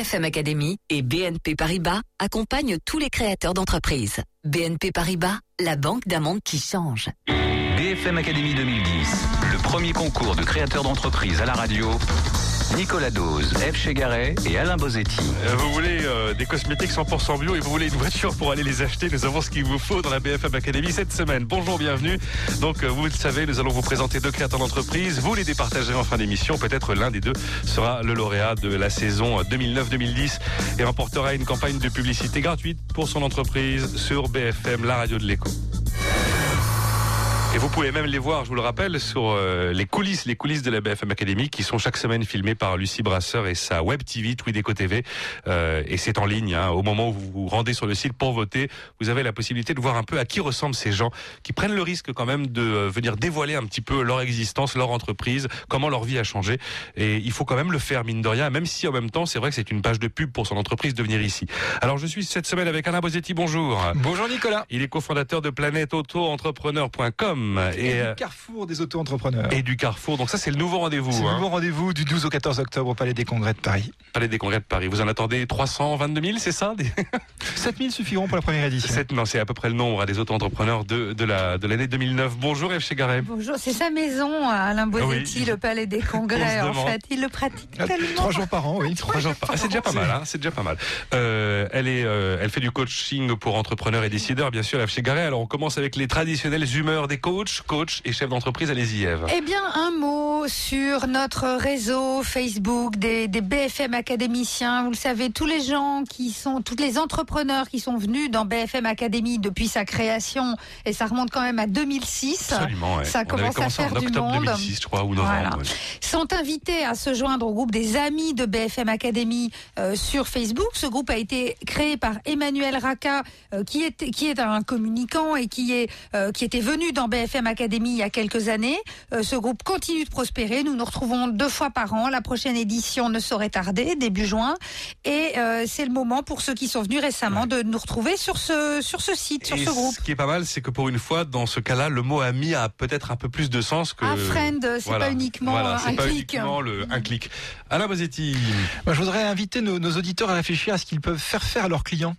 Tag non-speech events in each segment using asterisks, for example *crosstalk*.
BFM Academy et BNP Paribas accompagnent tous les créateurs d'entreprises. BNP Paribas, la banque d'un monde qui change. BFM Academy 2010, le premier concours de créateurs d'entreprises à la radio. Nicolas Dose, F. Chegaray et Alain Bozetti. Euh, Vous voulez euh, des cosmétiques 100% bio et vous voulez une voiture pour aller les acheter Nous avons ce qu'il vous faut dans la BFM Academy cette semaine. Bonjour, bienvenue. Donc, euh, vous le savez, nous allons vous présenter deux créateurs d'entreprise. Vous les départagerez en fin d'émission. Peut-être l'un des deux sera le lauréat de la saison 2009-2010 et remportera une campagne de publicité gratuite pour son entreprise sur BFM, la radio de l'écho. Et vous pouvez même les voir, je vous le rappelle, sur euh, les coulisses, les coulisses de la BFM Academy, qui sont chaque semaine filmées par Lucie Brasseur et sa web TV, Twideco TV. Euh, et c'est en ligne. hein. Au moment où vous vous rendez sur le site pour voter, vous avez la possibilité de voir un peu à qui ressemblent ces gens qui prennent le risque quand même de euh, venir dévoiler un petit peu leur existence, leur entreprise, comment leur vie a changé. Et il faut quand même le faire, mine de rien, même si en même temps, c'est vrai que c'est une page de pub pour son entreprise de venir ici. Alors, je suis cette semaine avec Alain Bosetti. Bonjour. Bonjour Nicolas. Il est cofondateur de Et, et, du euh, Carrefour des auto-entrepreneurs. et du Carrefour. Donc ça, c'est le nouveau rendez-vous. C'est le hein. nouveau rendez-vous du 12 au 14 octobre au Palais des Congrès de Paris. Palais des Congrès de Paris. Vous en attendez 322 000, c'est ça? Des- *laughs* 7000 suffiront pour la première édition. Sept- Non, c'est à peu près le nombre hein, des auto-entrepreneurs de, de la de l'année 2009. Bonjour F. Chegaray. Bonjour, c'est sa maison, Alain Bosetti, Oui. le Palais des *laughs* Congrès, en fait. Il le pratique Ah, tellement. Trois jours par an, oui. Trois jours par- Ah, c'est déjà pas mal, hein, c'est déjà pas mal. Euh, elle est, euh, elle fait du coaching pour entrepreneurs et décideurs, bien sûr, F. Chegaray. Alors on commence avec les traditionnelles humeurs des coachs, coachs et chefs d'entreprise. Allez-y, Eve. Eh bien, un mot sur notre réseau Facebook des, des BFM académiciens. Vous le savez, tous les gens qui sont, tous les entrepreneurs qui sont venus dans BFM Academy depuis sa création, et ça remonte quand même à 2006. Absolument. ouais. Ça On commence à faire en du monde. 2006, je crois, ou novembre. Voilà. ouais. sont invités à se joindre au groupe des amis de BFM Academy euh, sur Facebook. Ce groupe a été créé par Emmanuel Raka, euh, qui, est, qui est un communicant et qui, est, euh, qui était venu dans BFM Academy il y a quelques années. Euh, ce groupe continue de prospérer. Nous nous retrouvons deux fois par an. La prochaine édition ne saurait tarder, début juin. Et euh, c'est le moment pour ceux qui sont venus récemment de nous retrouver sur ce, sur ce site, sur Et ce groupe. ce qui est pas mal, c'est que pour une fois, dans ce cas-là, le mot ami a peut-être un peu plus de sens que. Un friend, c'est Voilà. pas uniquement Voilà, euh, c'est un pas clic. uniquement le, un clic. Alain Bosetti. Moi, je voudrais inviter nos, nos auditeurs à réfléchir à ce qu'ils peuvent faire faire à leurs clients.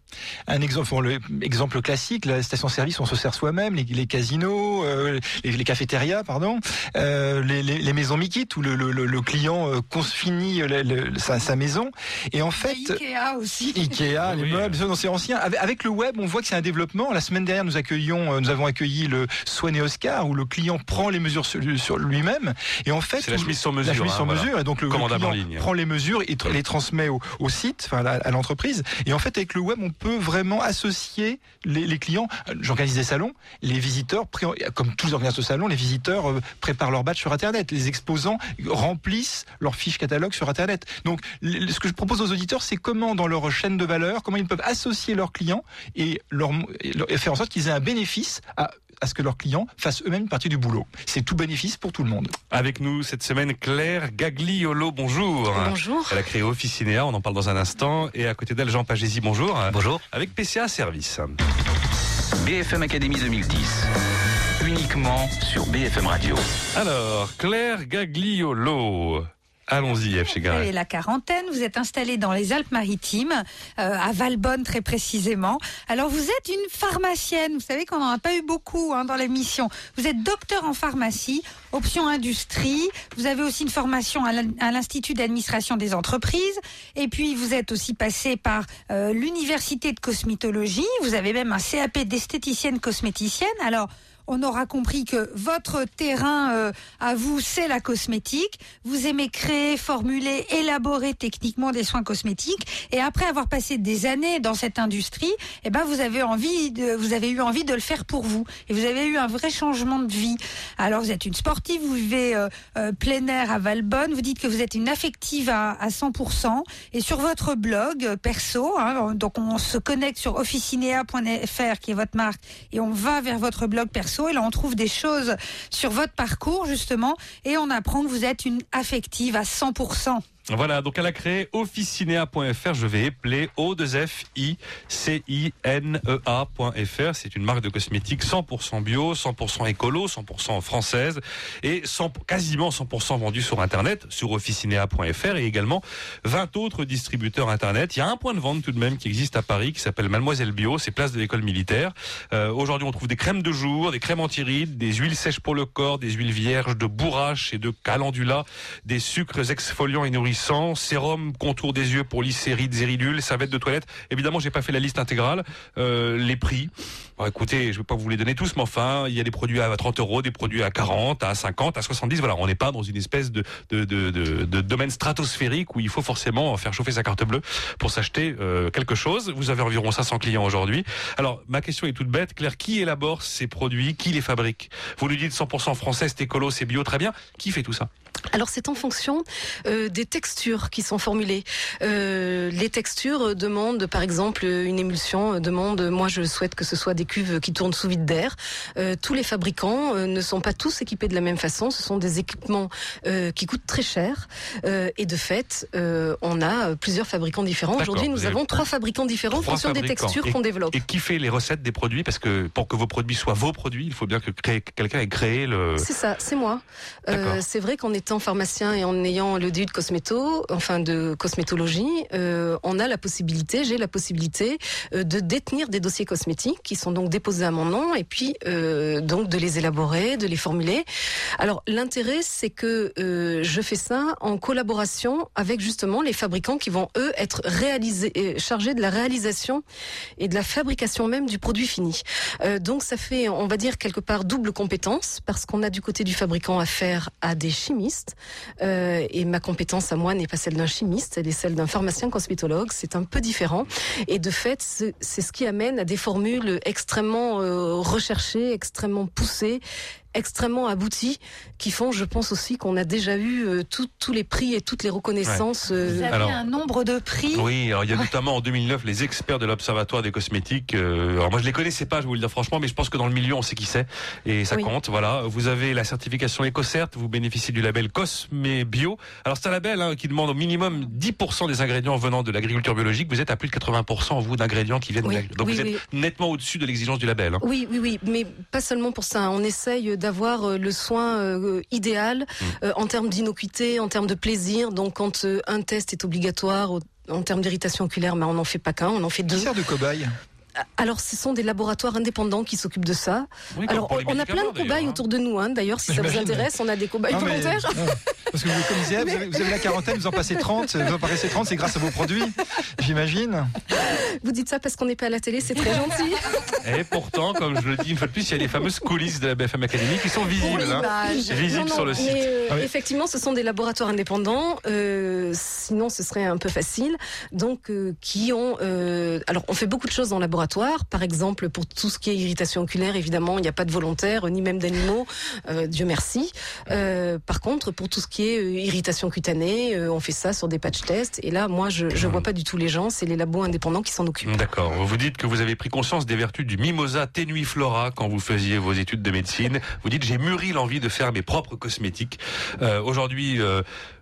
Un exemple, bon, le exemple classique, la station-service, on se sert soi-même, les, les casinos, euh, les, les cafétérias, pardon, euh, les, les, les maisons Mickey, où le, le, le- le client euh, finit le- le- sa, sa maison. Et en fait, Ikea aussi. Ikea, les Oui, meubles, c'est ancien. Avec, avec le web, on voit que c'est un développement. La semaine dernière, nous accueillons, nous avons accueilli le Swan et Oscar, où le client prend les mesures sur, sur lui-même. Et en fait, C'est la chemise sur mesure. la chemise hein, sur voilà. mesure, et donc le, client en ligne. prend les mesures et les transmet au, au site, enfin à l'entreprise. Et en fait, avec le web, on peut vraiment associer les, les clients. J'organise des salons, les visiteurs, comme tous les organisateurs de salons, les visiteurs euh, préparent leur badge sur Internet. Les exposants remplissent leur fiche catalogue sur Internet. Donc, ce que je propose aux auditeurs, c'est comment dans leur chaîne de valeur, comment ils peuvent associer leurs clients et, leur, et leur- et faire en sorte qu'ils aient un bénéfice à à ce que leurs clients fassent eux-mêmes une partie du boulot. C'est tout bénéfice pour tout le monde. Avec nous cette semaine, Claire Gagliolo. Bonjour. Bonjour. Elle a créé Officinea, on en parle dans un instant. Et à côté d'elle, Jean Pagési, bonjour. Bonjour. Avec PCA Service. BFM Academy 2010. Uniquement sur BFM Radio. Alors, Claire Gagliolo. Allons-y, F. Vous avez la quarantaine, vous êtes installé dans les Alpes-Maritimes, euh, à Valbonne très précisément. Alors vous êtes une pharmacienne, vous savez qu'on n'en a pas eu beaucoup hein, dans l'émission. Vous êtes docteur en pharmacie, option industrie, vous avez aussi une formation à l'Institut d'administration des entreprises, et puis vous êtes aussi passé par euh, l'université de cosmétologie, vous avez même un CAP d'esthéticienne cosméticienne. Alors on aura compris que votre terrain euh, à vous, c'est la cosmétique. Vous aimez créer, formuler, élaborer techniquement des soins cosmétiques. Et après avoir passé des années dans cette industrie, eh ben vous avez envie de, vous avez eu envie de le faire pour vous. Et vous avez eu un vrai changement de vie. Alors vous êtes une sportive, vous vivez euh, euh, plein air à Valbonne. Vous dites que vous êtes une affective à, à 100%. Et sur votre blog euh, perso, hein, donc on se connecte sur officinea.fr qui est votre marque et on va vers votre blog perso et là on trouve des choses sur votre parcours justement et on apprend que vous êtes une affective à 100%. Voilà, donc elle a créé officinea.fr. Je vais épeler o 2 f i c i n e a.fr. C'est une marque de cosmétiques 100% bio, 100% écolo, 100% française et 100, quasiment 100% vendue sur Internet, sur officinea.fr et également 20 autres distributeurs Internet. Il y a un point de vente tout de même qui existe à Paris qui s'appelle Mademoiselle Bio. C'est place de l'école militaire. Euh, Aujourd'hui, on trouve des crèmes de jour, des crèmes anti-rides, des huiles sèches pour le corps, des huiles vierges de bourrache et de calendula, des sucres exfoliants et nourrissants, sérum contour des yeux pour et ridules, serviettes de toilette. Évidemment, j'ai pas fait la liste intégrale. Euh, les prix. Bon, écoutez, je vais pas vous les donner tous, mais enfin, il y a des produits à 30 euros, des produits à 40, à 50, à 70. Voilà, on n'est pas dans une espèce de domaine stratosphérique où il faut forcément faire chauffer sa carte bleue pour s'acheter euh, quelque chose. Vous avez environ 500 clients aujourd'hui. Alors, ma question est toute bête. Claire, qui élabore ces produits? Qui les fabrique? Vous nous dites 100% français, c'est écolo, c'est bio, très bien. Qui fait tout ça? Alors c'est en fonction euh, des textures qui sont formulées. Euh, les textures demandent, par exemple, une émulsion euh, demande, moi je souhaite que ce soit des cuves qui tournent sous vide d'air. Euh, tous les fabricants ne sont pas tous équipés de la même façon. Ce sont des équipements qui coûtent très cher. Et de fait, on a plusieurs fabricants différents. Aujourd'hui, nous avons trois fabricants différents en fonction des textures qu'on développe. Et qui fait les recettes des produits? Parce que pour que vos produits soient vos produits, il faut bien que quelqu'un ait créé le. C'est ça, c'est moi. C'est vrai qu'en étant pharmacien et en ayant le DU de cosméto, enfin de cosmétologie, euh, on a la possibilité, j'ai la possibilité euh, de détenir des dossiers cosmétiques qui sont donc déposés à mon nom et puis euh, donc de les élaborer, de les formuler. Alors l'intérêt, c'est que je fais ça en collaboration avec justement les fabricants qui vont eux être chargés de la réalisation et de la fabrication même du produit fini. Donc ça fait, on va dire quelque part double compétence parce qu'on a du côté du fabricant affaire à des chimistes euh, et ma compétence à moi n'est pas celle d'un chimiste, elle est celle d'un pharmacien cosmétologue. C'est un peu différent et de fait c'est ce qui amène à des formules extrêmement euh, recherchées, extrêmement poussées extrêmement abouties qui font, je pense aussi, qu'on a déjà eu euh, tout- tous les prix et toutes les reconnaissances. Vous euh, avez Alors- un nombre de prix. Oui, alors il y a notamment en 2009 les experts de l'Observatoire des cosmétiques. euh, alors moi je les connaissais pas, je vous le dire franchement, mais je pense que dans le milieu on sait qui c'est et ça Oui. compte. Voilà, vous avez la certification EcoCert, vous bénéficiez du label Cosme Bio. Alors c'est un label hein, qui demande au minimum 10% des ingrédients venant de l'agriculture biologique. Vous êtes à plus de 80% vous d'ingrédients qui viennent Oui, de l'agriculture. Donc oui, vous êtes oui. nettement au-dessus de l'exigence du label. hein. Oui, oui, oui, mais pas seulement pour ça. On essaye d'avoir euh, le soin euh, idéal Mm. euh, en termes d'innocuité, en termes de plaisir. Donc, quand un test est obligatoire en termes d'irritation oculaire, ben, on n'en fait pas qu'un, on en fait Qui deux. sert de cobaye? Alors, ce sont des laboratoires indépendants qui s'occupent de ça. Oui, Alors, on, a plein de cobayes autour de nous. Hein. D'ailleurs, si ça vous intéresse, on a des cobayes volontaires. Parce que vous, comme vous avez, vous avez la quarantaine, vous en passez 30, vous en passez 30, c'est grâce à vos produits, j'imagine. Vous dites ça parce qu'on n'est pas à la télé, c'est très gentil. Et pourtant, comme je le dis une fois de plus, il y a les fameuses coulisses de la BFM Academy qui sont visibles. hein. Visibles Non, non, sur le site. euh, Ah oui. Effectivement, ce sont des laboratoires indépendants. euh, sinon, ce serait un peu facile. Donc, euh, qui ont. alors, on fait beaucoup de choses en laboratoire. Par exemple, pour tout ce qui est irritation oculaire, évidemment, il n'y a pas de volontaire, ni même d'animaux. euh, Dieu merci. Euh, par contre, pour tout ce qui est euh, irritation cutanée, on fait ça sur des patch tests. Et là, moi, je je vois pas du tout les gens. C'est les labos indépendants qui s'en occupent. D'accord. Vous dites que vous avez pris conscience des vertus du mimosa tenuiflora quand vous faisiez vos études de médecine. Vous dites j'ai mûri l'envie de faire mes propres cosmétiques. Aujourd'hui,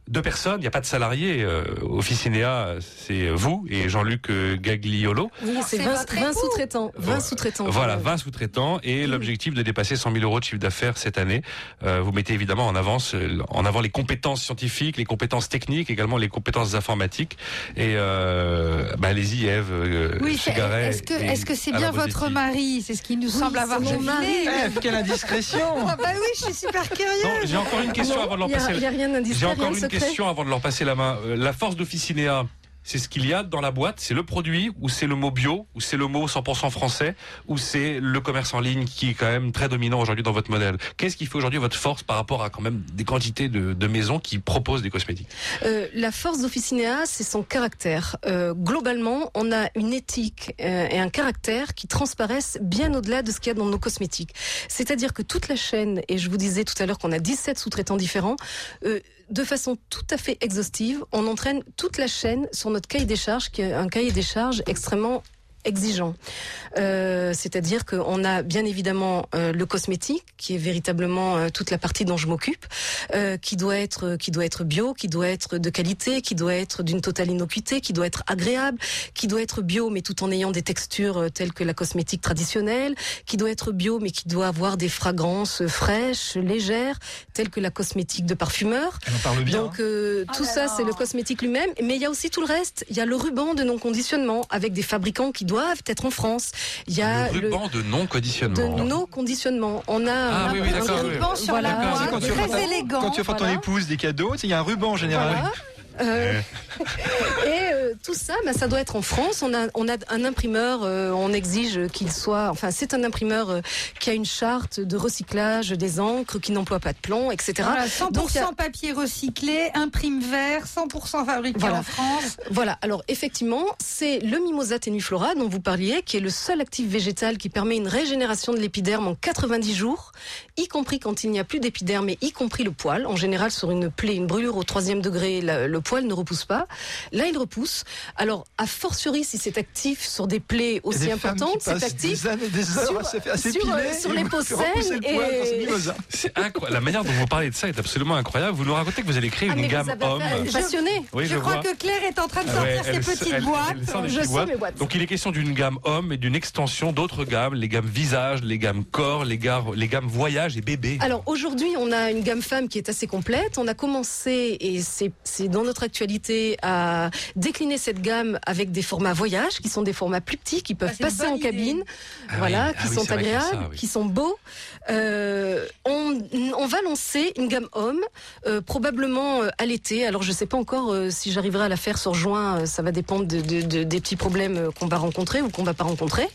deux personnes, il n'y a pas de salariés. Euh, Officinea, c'est vous et Jean-Luc euh, Gagliolo. Oui, c'est c'est 20, votre 20 époux. sous-traitants. 20 sous-traitants. Voilà, Euh, 20 sous-traitants et l'objectif de dépasser 100 000 euros de chiffre d'affaires cette année. Euh, vous mettez évidemment en avance, euh, en avant les compétences scientifiques, les compétences techniques, également les compétences informatiques. Et euh, bah, allez-y, Eve. euh, Oui, est-ce que est-ce que c'est bien votre mari? C'est ce qui nous semble avoir mon mari. *laughs* Eve, quelle indiscrétion Ah bah oui, je suis super curieuse. Non, j'ai encore une question non, avant de a- passer. il a rien d'indiscret, rien de secret. Avant de leur passer la main. Euh, la force d'Officinéa, c'est ce qu'il y a dans la boîte, c'est le produit ou c'est le mot bio ou c'est le mot 100% français ou c'est le commerce en ligne qui est quand même très dominant aujourd'hui dans votre modèle. Qu'est-ce qui fait aujourd'hui votre force par rapport à quand même des quantités de, maisons qui proposent des cosmétiques? Euh, la force d'Officinéa, c'est son caractère. Euh, globalement, on a une éthique et un caractère qui transparaissent bien au-delà de ce qu'il y a dans nos cosmétiques. C'est-à-dire que toute la chaîne, et je vous disais tout à l'heure qu'on a 17 sous-traitants différents, de façon tout à fait exhaustive, on entraîne toute la chaîne sur notre cahier des charges, qui est un cahier des charges extrêmement exigeant. Euh, C'est-à-dire qu'on a bien évidemment euh, le cosmétique, qui est véritablement euh, toute la partie dont je m'occupe, euh, qui doit être qui doit être bio, qui doit être de qualité, qui doit être d'une totale innocuité, qui doit être agréable, qui doit être bio mais tout en ayant des textures euh, telles que la cosmétique traditionnelle, qui doit être bio mais qui doit avoir des fragrances fraîches, légères, telles que la cosmétique de parfumeur. Elle en parle bien. Donc euh, Oh tout là ça, c'est le cosmétique lui-même. Mais il y a aussi tout le reste. Il y a le ruban de non-conditionnement avec des fabricants qui doivent être en France. Il y a le ruban de de non-conditionnement. nos conditionnements. On a Ah un, oui, oui, un d'accord, oui. ruban sur Voilà. la main, quand tu très élégant. Quand tu offres à ton voilà. épouse des cadeaux, il y a un ruban en général. Voilà. Euh, *laughs* et euh, tout ça, bah, ça doit être en France. On a, on a un imprimeur, euh, on exige qu'il soit, enfin, c'est un imprimeur qui a une charte de recyclage des encres, qui n'emploie pas de plomb, etc. Voilà, 100% Donc, il y a- papier recyclé, imprime vert, 100% fabriqué Voilà. en France. Voilà, alors effectivement, c'est le Mimosa tenuflora dont vous parliez, qui est le seul actif végétal qui permet une régénération de l'épiderme en 90 jours, y compris quand il n'y a plus d'épiderme et y compris le poil. En général, sur une plaie, une brûlure au troisième degré, la- le poil ne repousse pas. Là, il repousse. Alors, a fortiori, si c'est actif sur des plaies aussi des importantes, c'est actif. Des années, des heures sur- à se faire- à sur, euh, sur les peaux saines et-. *laughs* C'est incroyable. La manière dont vous parlez de ça est absolument incroyable. Vous nous racontez que vous allez créer Ah, une gamme homme. passionnée. Oui, je, je crois vois. que Claire est en train de Ah sortir ouais, ses petites elle- boîtes. elle Je boîtes. mes boîtes. Donc il est question d'une gamme homme et d'une extension d'autres gammes, les gammes visage, les gammes corps, les, gar- les gammes voyage et bébé. Alors aujourd'hui, on a une gamme femme qui est assez complète. On a commencé, et c'est c'est dans notre actualité, à décliner cette gamme avec des formats voyage, qui sont des formats plus petits, qui peuvent Ah, passer en idée. cabine, Ah voilà, oui, ah qui sont agréables, ça, oui. qui sont beaux. Euh, on, on va lancer une gamme homme, euh, probablement euh, à l'été. Alors je sais pas encore euh, si j'arriverai à la faire sur juin. euh, ça va dépendre de, de- de- des petits problèmes qu'on va rencontrer ou qu'on va pas rencontrer.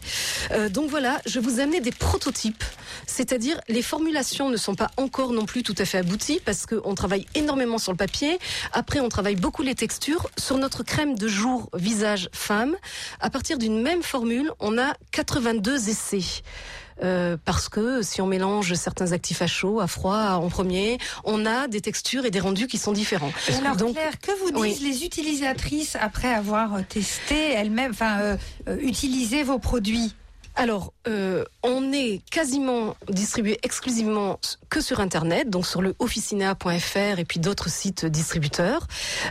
Euh, donc voilà, je vous amener des prototypes, c'est-à-dire les formulations ne sont pas encore non plus tout à fait abouties parce qu'on travaille énormément sur le papier. Après, on travaille beaucoup les textures sur notre crème de jour visage femme. À partir d'une même formule, on a 82 essais. Euh, parce que si on mélange certains actifs à chaud, à froid, en premier, on a des textures et des rendus qui sont différents. Alors Donc, Claire, que vous disent oui. les utilisatrices après avoir testé elles-mêmes, enfin euh, euh, utilisé vos produits? Alors, euh, on est quasiment distribué exclusivement que sur Internet, donc sur le officinea.fr et puis d'autres sites distributeurs.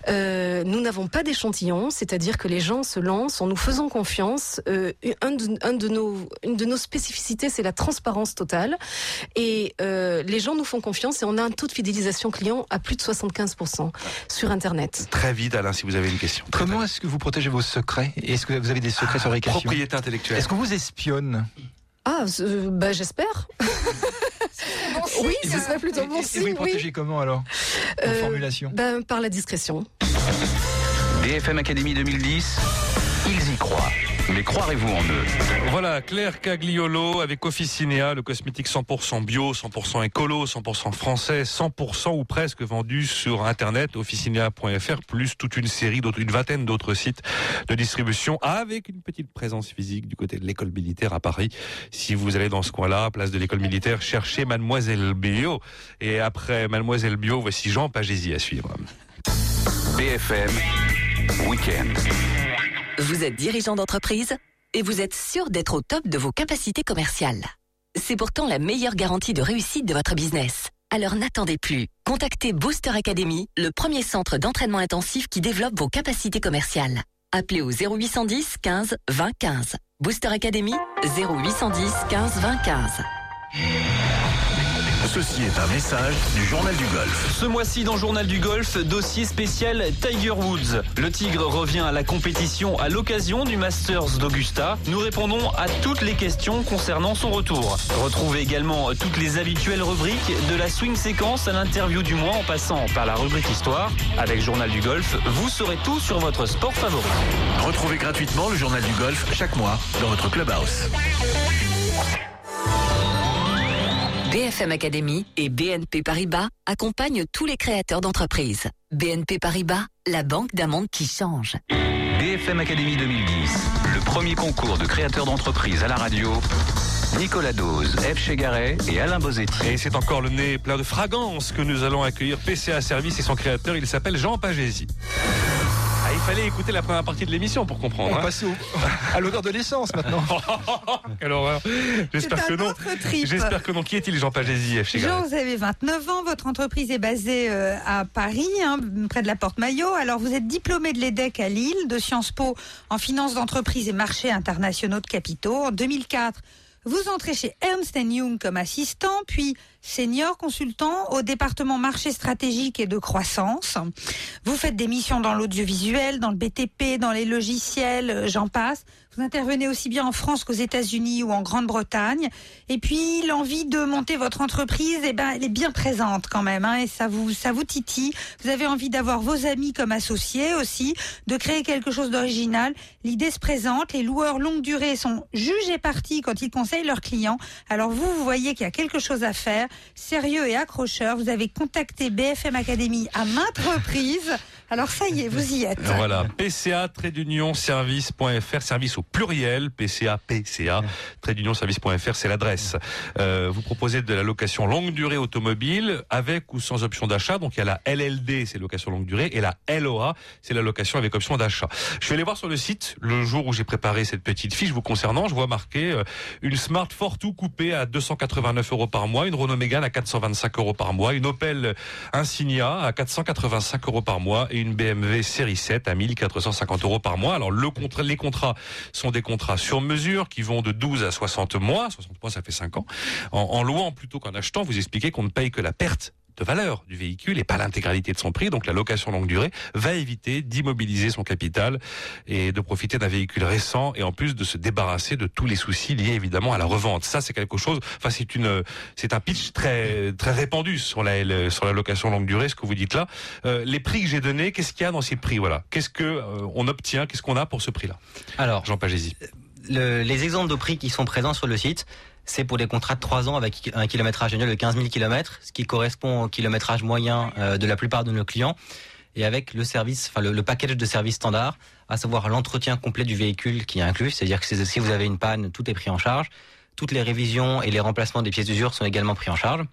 Euh, nous n'avons pas d'échantillon, c'est-à-dire que les gens se lancent en nous faisant confiance. Euh, un de, un de nos, une de nos spécificités, c'est la transparence totale. Et euh, les gens nous font confiance et on a un taux de fidélisation client à plus de 75% sur Internet. Très vite, Alain, si vous avez une question. Comment est-ce que vous protégez vos secrets? Et Est-ce que vous avez des secrets sur très les. Propriété intellectuelle. Est-ce qu'on vous espionne? Ah, euh, bah, j'espère. oui, ce serait plutôt bon et, et signe, vous oui. protégez comment alors En Euh, formulation? Ben, par la discrétion. BFM Academy 2010, ils y croient. Mais croirez-vous en eux Voilà, Claire Cagliolo avec Officinea, le cosmétique 100% bio, 100% écolo, 100% français, 100% ou presque vendu sur Internet, officinea.fr, plus toute une série d'autres, une vingtaine d'autres sites de distribution avec une petite présence physique du côté de l'école militaire à Paris. Si vous allez dans ce coin-là, place de l'école militaire, cherchez Mademoiselle Bio. Et après Mademoiselle Bio, voici Jean Pagési à suivre. BFM Weekend. Vous êtes dirigeant d'entreprise et vous êtes sûr d'être au top de vos capacités commerciales. C'est pourtant la meilleure garantie de réussite de votre business. Alors n'attendez plus. Contactez Booster Academy, le premier centre d'entraînement intensif qui développe vos capacités commerciales. Appelez au 0810 15 20 15. Booster Academy 0810 15 20 15. Ceci est un message du Journal du Golf. Ce mois-ci dans Journal du Golf, dossier spécial Tiger Woods. Le Tigre revient à la compétition à l'occasion du Masters d'Augusta. Nous répondons à toutes les questions concernant son retour. Retrouvez également toutes les habituelles rubriques de la swing séquence à l'interview du mois en passant par la rubrique histoire. Avec Journal du Golf, vous saurez tout sur votre sport favori. Retrouvez gratuitement le Journal du Golf chaque mois dans votre clubhouse. BFM Academy et BNP Paribas accompagnent tous les créateurs d'entreprises. BNP Paribas, la banque d'un monde qui change. BFM Academy 2010, le premier concours de créateurs d'entreprise à la radio. Nicolas Dose, F. Chegaray et Alain Bozetti. Et c'est encore le nez plein de fragrances que nous allons accueillir PCA Service et son créateur, il s'appelle Jean Pagési. Ah, il fallait écouter la première partie de l'émission pour comprendre. On hein. passe au- à l'odeur de l'essence maintenant. *laughs* Quelle horreur. J'espère que non. J'espère que non. Qui est-il, Jean Pagési, chez Jean, vous avez 29 ans, votre entreprise est basée euh, à Paris, hein, près de la Porte Maillot. Alors vous êtes diplômé de l'EDEC à Lille, de Sciences Po en finance d'entreprise et marchés internationaux de capitaux. En 2004, vous entrez chez Ernst Young comme assistant, puis senior consultant au département marché stratégique et de croissance. Vous faites des missions dans l'audiovisuel, dans le BTP, dans les logiciels, euh, j'en passe. Vous intervenez aussi bien en France qu'aux États-Unis ou en Grande-Bretagne. Et puis l'envie de monter votre entreprise, eh ben, elle est bien présente quand même, hein, et ça vous, ça vous titille. Vous avez envie d'avoir vos amis comme associés aussi, de créer quelque chose d'original. L'idée se présente. Les loueurs longue durée sont jugés partis quand ils conseillent leurs clients. Alors vous, vous voyez qu'il y a quelque chose à faire, sérieux et accrocheur. Vous avez contacté BFM Academy à maintes reprises. Alors ça y est, vous y êtes. Voilà, PCA, trait d'union, service.fr, service au pluriel, PCA, PCA, trait d'union, service.fr, c'est l'adresse. Euh, vous proposez de la location longue durée automobile, avec ou sans option d'achat. Donc il y a la LLD, c'est location longue durée, et la LOA, c'est la location avec option d'achat. Je suis allé voir sur le site, le jour où j'ai préparé cette petite fiche vous concernant, je vois marqué euh, une Smart Fortwo coupée à 289 euros par mois, une Renault Mégane à 425 euros par mois, une Opel Insignia à 485 euros par mois et une BMW série 7 à 1450 euros par mois. Alors le contrat, les contrats sont des contrats sur mesure qui vont de 12 à 60 mois. 60 mois, ça fait 5 ans. En, en louant plutôt qu'en achetant, vous expliquez qu'on ne paye que la perte de valeur du véhicule et pas l'intégralité de son prix. Donc la location longue durée va éviter d'immobiliser son capital et de profiter d'un véhicule récent et en plus de se débarrasser de tous les soucis liés évidemment à la revente. Ça c'est quelque chose. Enfin c'est une c'est un pitch très très répandu sur la sur la location longue durée. Ce que vous dites là. Euh, les prix que j'ai donnés, qu'est-ce qu'il y a dans ces prix Voilà? Qu'est-ce que euh, on obtient? Qu'est-ce qu'on a pour ce prix-là? Alors, Jean Pagési. le- les exemples de prix qui sont présents sur le site, c'est pour des contrats de 3 ans avec un kilométrage annuel de 15 000 km, ce qui correspond au kilométrage moyen euh, de la plupart de nos clients, et avec le service, enfin le, package de services standard, à savoir l'entretien complet du véhicule qui est inclus, c'est-à-dire que si vous avez une panne, tout est pris en charge. Toutes les révisions et les remplacements des pièces d'usure sont également pris en charge.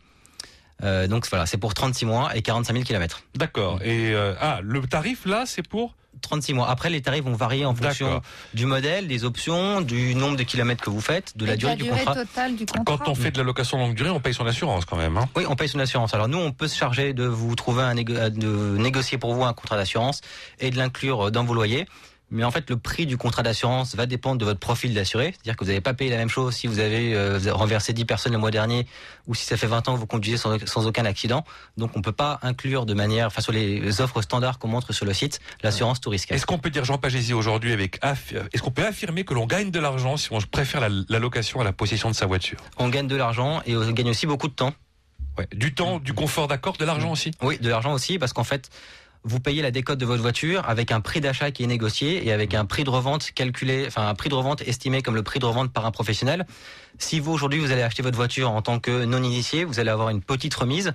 Euh, donc voilà, c'est pour 36 mois et 45 000 km. D'accord. Et euh, ah le tarif là c'est pour 36 mois. Après, les tarifs vont varier en fonction du modèle, des options, du nombre de kilomètres que vous faites, de la Et durée du contrat. totale du contrat. quand on fait de la location longue durée, on paye son assurance quand même. Hein Oui, on paye son assurance. Alors nous, on peut se charger de vous trouver un négo- de négocier pour vous un contrat d'assurance et de l'inclure dans vos loyers. Mais en fait, le prix du contrat d'assurance va dépendre de votre profil d'assuré. C'est-à-dire que vous n'allez pas payer la même chose si vous avez, euh, renversé 10 personnes le mois dernier ou si ça fait 20 ans que vous conduisez sans, sans aucun accident. Donc, on peut pas inclure de manière, enfin, sur les offres standards qu'on montre sur le site, l'assurance tout risque. Est-ce qu'on peut dire Jean Pagési aujourd'hui avec aff- est-ce qu'on peut affirmer que l'on gagne de l'argent si on préfère la, la location à la possession de sa voiture? On gagne de l'argent et on gagne aussi beaucoup de temps. ouais. Du temps, du confort d'accord, de l'argent aussi? Oui, de l'argent aussi, parce qu'en fait, vous payez la décote de votre voiture avec un prix d'achat qui est négocié et avec un prix de revente calculé, enfin un prix de revente estimé comme le prix de revente par un professionnel. Si vous aujourd'hui vous allez acheter votre voiture en tant que non initié, vous allez avoir une petite remise.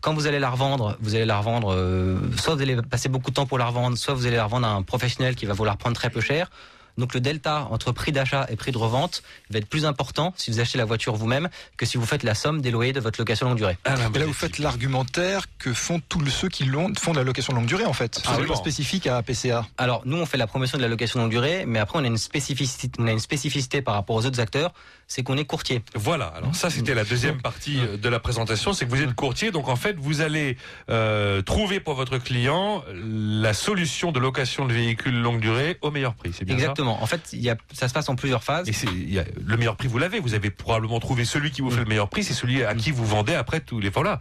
Quand vous allez la revendre, vous allez la revendre, euh, soit vous allez passer beaucoup de temps pour la revendre, soit vous allez la revendre à un professionnel qui va vous la reprendre très peu cher. Donc le delta entre prix d'achat et prix de revente va être plus important si vous achetez la voiture vous-même que si vous faites la somme des loyers de votre location longue durée. Alain Et là, vous faites l'argumentaire que font tous ceux qui l'ont, font de la location longue durée, en fait. C'est Absolument. pas spécifique à PCA. Alors nous on fait la promotion de la location longue durée, mais après on a une spécificité, on a une spécificité par rapport aux autres acteurs, c'est qu'on est courtier. Voilà, alors ça c'était la deuxième partie euh, de la présentation, c'est que vous êtes courtier, donc en fait vous allez euh, trouver pour votre client la solution de location de véhicules longue durée au meilleur prix, c'est bien Exactement. En fait, y a, ça se passe en plusieurs phases. Et y a- le meilleur prix, vous l'avez. Vous avez probablement trouvé celui qui vous fait le meilleur prix, c'est celui à qui vous vendez après tous les. Voilà.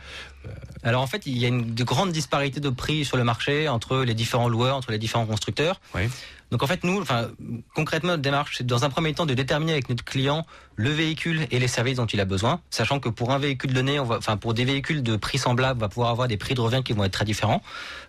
Alors en fait, il y a une de grande disparité de prix sur le marché entre les différents loueurs, entre les différents constructeurs. Oui. Donc en fait, nous, enfin, concrètement, notre démarche, c'est dans un premier temps de déterminer avec notre client le véhicule et les services dont il a besoin, sachant que pour un véhicule donné, on va, enfin, pour des véhicules de prix semblables, on va pouvoir avoir des prix de revient qui vont être très différents.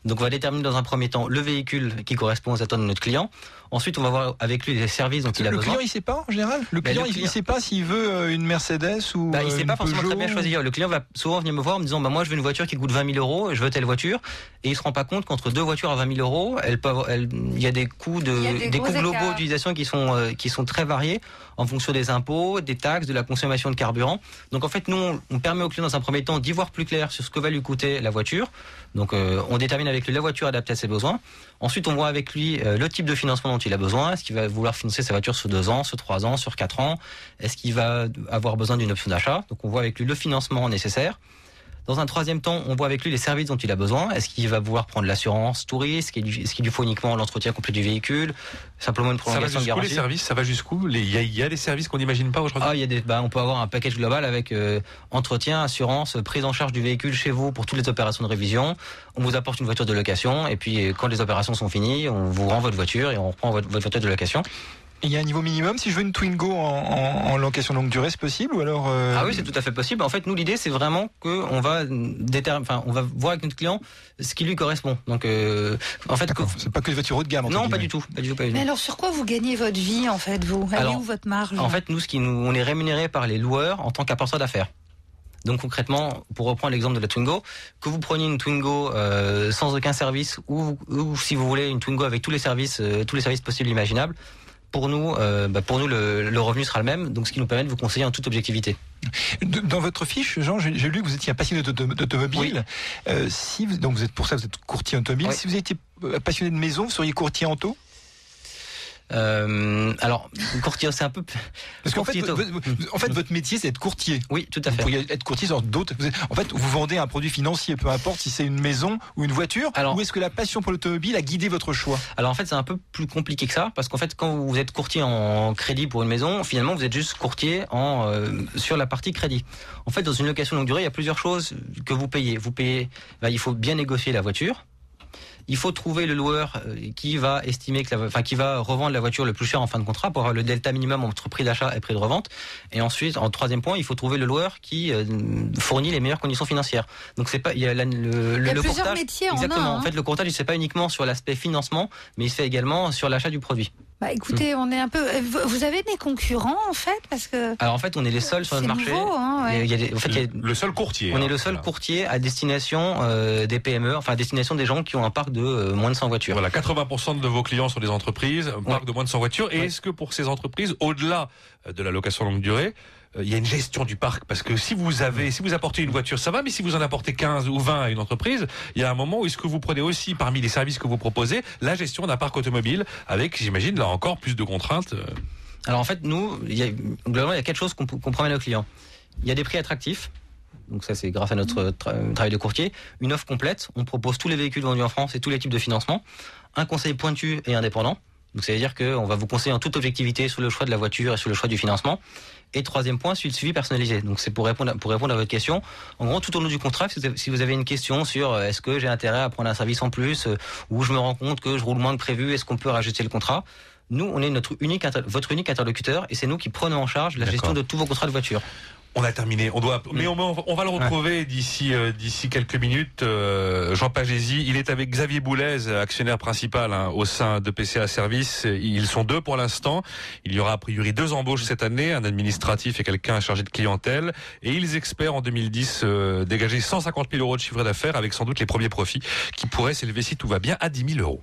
Donc on va déterminer dans un premier temps le véhicule qui correspond aux attentes de notre client. Ensuite, on va voir avec lui les services dont il a le besoin. client, il sait pas en général? Le Ben, client, le il- sait pas s'il veut euh, une Mercedes ou Bah, il euh, sait une pas forcément Peugeot. très bien choisir. Le client va souvent venir me voir en me disant bah moi je veux une voiture qui coûte 20 000 euros, je veux telle voiture, et il se rend pas compte qu'entre deux voitures à 20 000 euros, il y a des coûts de, Des coûts globaux d'utilisation qui sont euh, qui sont très variés en fonction des impôts, des taxes, de la consommation de carburant. Donc en fait, nous, on, on permet au client dans un premier temps d'y voir plus clair sur ce que va lui coûter la voiture. Donc euh, on détermine avec lui la voiture adaptée à ses besoins. Ensuite, on voit avec lui euh, le type de financement dont il a besoin. Est-ce qu'il va vouloir financer sa voiture sur deux ans, sur trois ans, sur quatre ans? Est-ce qu'il va avoir besoin d'une option d'achat? Donc on voit avec lui le financement nécessaire. Dans un troisième temps, on voit avec lui les services dont il a besoin. Est-ce qu'il va vouloir prendre l'assurance touriste? Est-ce qu'il est-ce qu'il lui faut uniquement l'entretien complet du véhicule? Simplement une prolongation de jusqu'où les garantie? services? Ça va jusqu'où? Il y, y a des services qu'on n'imagine pas aujourd'hui? Ah, il y a des, bah, on peut avoir un package global avec euh, entretien, assurance, prise en charge du véhicule chez vous pour toutes les opérations de révision. On vous apporte une voiture de location et puis euh, quand les opérations sont finies, on vous rend votre voiture et on reprend votre, votre voiture de location. Il y a un niveau minimum. Si je veux une Twingo en, en, en location longue durée, c'est possible ou alors euh, Ah oui, c'est tout à fait possible. En fait, nous, l'idée, c'est vraiment que on va déterminer, enfin, on va voir avec notre client ce qui lui correspond. Donc, euh, en fait, c'est pas que les voitures haut de gamme. non, pas du tout, pas du tout, pas du tout. Mais alors, sur quoi vous gagnez votre vie, en fait, vous? Elle est Alors, où votre marge? En fait, nous, ce qui nous, on est rémunéré par les loueurs en tant qu'apporteur d'affaires. Donc concrètement, pour reprendre l'exemple de la Twingo, que vous preniez une Twingo euh, sans aucun service ou, ou si vous voulez une Twingo avec tous les services, euh, tous les services possibles imaginables, pour nous, euh, bah, pour nous le, le revenu sera le même. Donc ce qui nous permet de vous conseiller en toute objectivité. Dans votre fiche, Jean, j'ai lu que vous étiez un passionné d'auto- d'automobile. Euh, si vous, donc vous êtes pour ça, vous êtes courtier automobile. Oui. Si vous étiez euh, passionné de maison, vous seriez courtier en taux? Euh, alors courtier, c'est un peu. Parce qu'en fait, vo- en fait, votre métier, c'est être courtier. Oui, tout à Vous fait. pourriez être courtier dans d'autres. vous En fait, vous vendez un produit financier, peu importe si c'est une maison ou une voiture. Alors- ou est-ce que la passion pour l'automobile a guidé votre choix Alors en fait, c'est un peu plus compliqué que ça, parce qu'en fait, quand vous êtes courtier en crédit pour une maison, finalement, vous êtes juste courtier en euh, sur la partie crédit. En fait, dans une location longue durée, il y a plusieurs choses que vous payez. Vous payez, bah, il faut bien négocier la voiture. Il faut trouver le loueur euh, qui va estimer que la, vo- enfin qui va revendre la voiture le plus cher en fin de contrat pour avoir le delta minimum entre prix d'achat et prix de revente. Et ensuite, en troisième point, il faut trouver le loueur qui euh, fournit les meilleures conditions financières. Donc c'est pas il y a la- le, Il y a le plusieurs courtage- métiers en. Exactement. hein. En fait, le courtage, il se fait pas uniquement sur l'aspect financement, mais il se fait également sur l'achat du produit. Bah, écoutez, on est un peu. euh, vous- avez des concurrents, en fait, parce que Alors en fait, on est les seuls sur notre marché. nouveau, hein, ouais. Il y a- il y a des- en fait, il y a- Le seul courtier. on hein. est le seul Voilà. courtier à destination euh, des PME, enfin à destination des gens qui ont un parc de euh, moins de 100 voitures. Voilà, 80% de vos clients sont des entreprises, un parc de moins de 100 voitures. Et Ouais. est-ce que pour ces entreprises, au-delà de la location longue durée, euh, il y a une gestion du parc Parce que si vous avez, si vous apportez une voiture, ça va, mais si vous en apportez 15 ou 20 à une entreprise, il y a un moment où est-ce que vous prenez aussi, parmi les services que vous proposez, la gestion d'un parc automobile avec, j'imagine, là encore plus de contraintes. euh. Alors en fait, nous, il y a, globalement, il y a quelque chose qu'on promet à nos clients. Il y a des prix attractifs. Donc ça, c'est grâce à notre tra- travail de courtier. Une offre complète. On propose tous les véhicules vendus en France et tous les types de financement. Un conseil pointu et indépendant. Donc ça veut dire qu'on va vous conseiller en toute objectivité sur le choix de la voiture et sur le choix du financement. Et troisième point, suivi suivi personnalisé. Donc c'est pour répondre à, pour répondre à votre question. En gros, tout au long du contrat, si vous avez- une question sur euh, est-ce que j'ai intérêt à prendre un service en plus, euh, ou je me rends compte que je roule moins que prévu, est-ce qu'on peut rajouter le contrat? Nous, on est notre unique votre unique interlocuteur et c'est nous qui prenons en charge la gestion de tous vos contrats de voiture. On a terminé. On doit, mais on, on va le retrouver d'ici euh, d'ici quelques minutes. Euh, Jean Pagési, il est avec Xavier Boulez, actionnaire principal hein, au sein de PCA Service. Ils sont deux pour l'instant. Il y aura a priori deux embauches cette année, un administratif et quelqu'un chargé de clientèle. Et ils espèrent en 2010 euh, dégager 150 000 euros de chiffre d'affaires avec sans doute les premiers profits qui pourraient s'élever si tout va bien à 10 000 euros.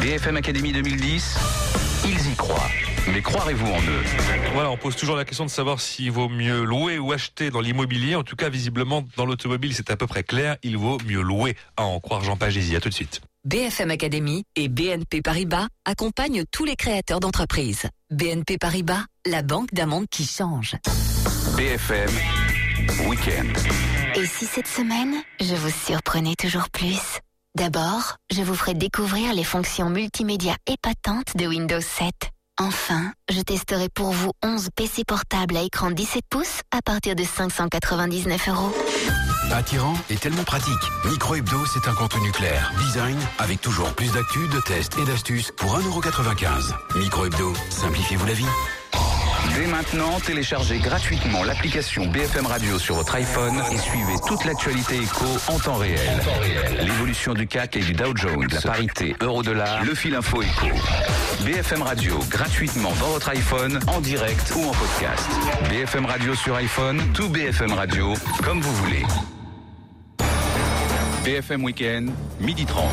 BFM Academy 2010, ils y croient. Mais croirez-vous en eux Voilà, on pose toujours la question de savoir s'il vaut mieux louer ou acheter dans l'immobilier. En tout cas, visiblement, dans l'automobile, c'est à peu près clair. Il vaut mieux louer, à en croire Jean Pagési. À tout de suite. BFM Academy et BNP Paribas accompagnent tous les créateurs d'entreprises. BNP Paribas, la banque d'un monde qui change. BFM Weekend. Et si cette semaine, je vous surprenais toujours plus? D'abord, je vous ferai découvrir les fonctions multimédia épatantes de Windows 7. Enfin, je testerai pour vous 11 PC portables à écran 17 pouces à partir de 599 euros. Attirant et tellement pratique. Micro Hebdo, c'est un contenu clair. Design, avec toujours plus d'actu, de tests et d'astuces pour 1,95€. Micro Hebdo, simplifiez-vous la vie. Dès maintenant, téléchargez gratuitement l'application BFM Radio sur votre iPhone et suivez toute l'actualité éco en temps réel. L'évolution du CAC et du Dow Jones, la parité euro-dollar, le fil info éco. BFM Radio gratuitement dans votre iPhone, en direct ou en podcast. BFM Radio sur iPhone, tout BFM Radio, comme vous voulez. BFM Weekend, midi 30.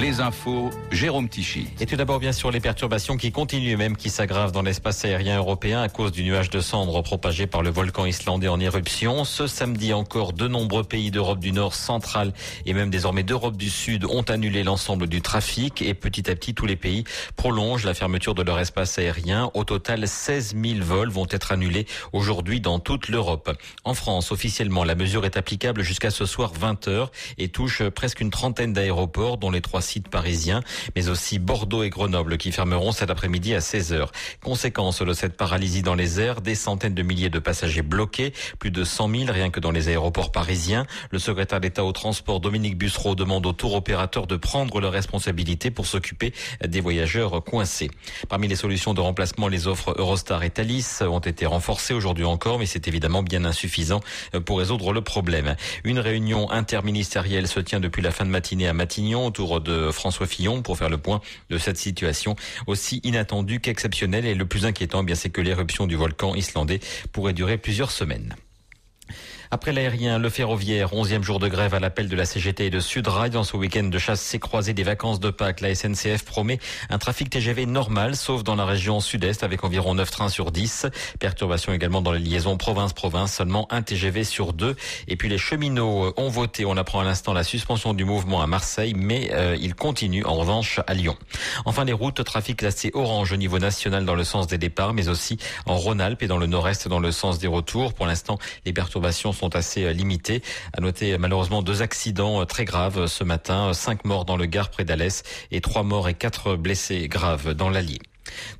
Les infos, Jérôme Tichy. Et tout d'abord, bien sûr, les perturbations qui continuent même qui s'aggravent dans l'espace aérien européen à cause du nuage de cendres propagé par le volcan islandais en éruption. Ce samedi encore, de nombreux pays d'Europe du Nord, centrale et même désormais d'Europe du Sud ont annulé l'ensemble du trafic et petit à petit, tous les pays prolongent la fermeture de leur espace aérien. Au total, 16 000 vols vont être annulés aujourd'hui dans toute l'Europe. En France, officiellement, la mesure est applicable jusqu'à ce soir 20 h et touche presque une trentaine d'aéroports, dont les trois sites parisiens, mais aussi Bordeaux et Grenoble qui fermeront cet après-midi à 16h. Conséquence de cette paralysie dans les airs, des centaines de milliers de passagers bloqués, plus de 100 000 rien que dans les aéroports parisiens. Le secrétaire d'État au transport Dominique Bussereau demande aux tour opérateurs de prendre leurs responsabilités pour s'occuper des voyageurs coincés. Parmi les solutions de remplacement, les offres Eurostar et Thalys ont été renforcées aujourd'hui encore, mais c'est évidemment bien insuffisant pour résoudre le problème. Une réunion interministérielle se tient depuis la fin de matinée à Matignon autour de François Fillon pour faire le point de cette situation aussi inattendue qu'exceptionnelle. Et le plus inquiétant, eh bien, c'est que l'éruption du volcan islandais pourrait durer plusieurs semaines. Après l'aérien, le ferroviaire, 11e jour de grève à l'appel de la CGT et de Sudrail. Dans ce week-end de chasse croisé des vacances de Pâques, la SNCF promet un trafic TGV normal, sauf dans la région sud-est avec environ 9 trains sur 10. Perturbation également dans les liaisons province-province, seulement un TGV sur deux. Et puis les cheminots ont voté, on apprend à l'instant, la suspension du mouvement à Marseille, mais euh, il continue en revanche à Lyon. Enfin, les routes, trafic classé orange au niveau national dans le sens des départs, mais aussi en Rhône-Alpes et dans le nord-est dans le sens des retours. Pour l'instant, les perturbations sont sont assez euh, limités. À noter malheureusement deux accidents euh, très graves ce matin, cinq morts dans le Gard près d'Alès et trois morts et quatre blessés graves dans l'Allier.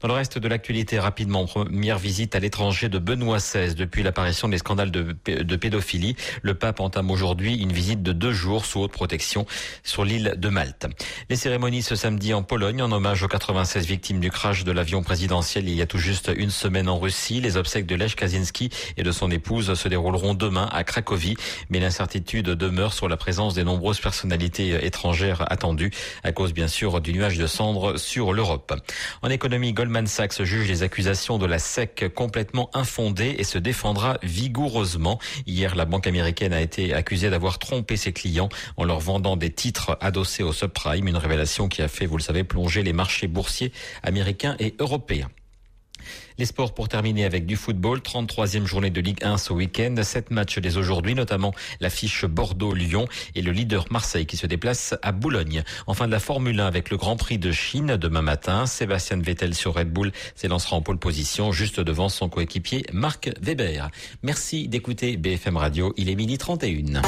Dans le reste de l'actualité, rapidement, première visite à l'étranger de Benoît XVI depuis l'apparition des scandales de, pédophilie. Le pape entame aujourd'hui une visite de deux jours sous haute protection sur l'île de Malte. Les cérémonies ce samedi en Pologne en hommage aux 96 victimes du crash de l'avion présidentiel il y a tout juste une semaine en Russie. Les obsèques de Lech Kaczynski et de son épouse se dérouleront demain à Cracovie, mais l'incertitude demeure sur la présence des nombreuses personnalités étrangères attendues à cause bien sûr du nuage de cendres sur l'Europe. En économie, Goldman Sachs juge les accusations de la SEC complètement infondées et se défendra vigoureusement. Hier, la banque américaine a été accusée d'avoir trompé ses clients en leur vendant des titres adossés au subprime, une révélation qui a fait, vous le savez, plonger les marchés boursiers américains et européens. Les sports pour terminer avec du football. 33e journée de Ligue 1 ce week-end. Sept matchs dès aujourd'hui, notamment l'affiche Bordeaux-Lyon et le leader Marseille qui se déplace à Boulogne. Enfin de la Formule 1 avec le Grand Prix de Chine demain matin. Sébastien Vettel sur Red Bull s'élancera en pole position juste devant son coéquipier Marc Weber. Merci d'écouter BFM Radio. Il est midi 31.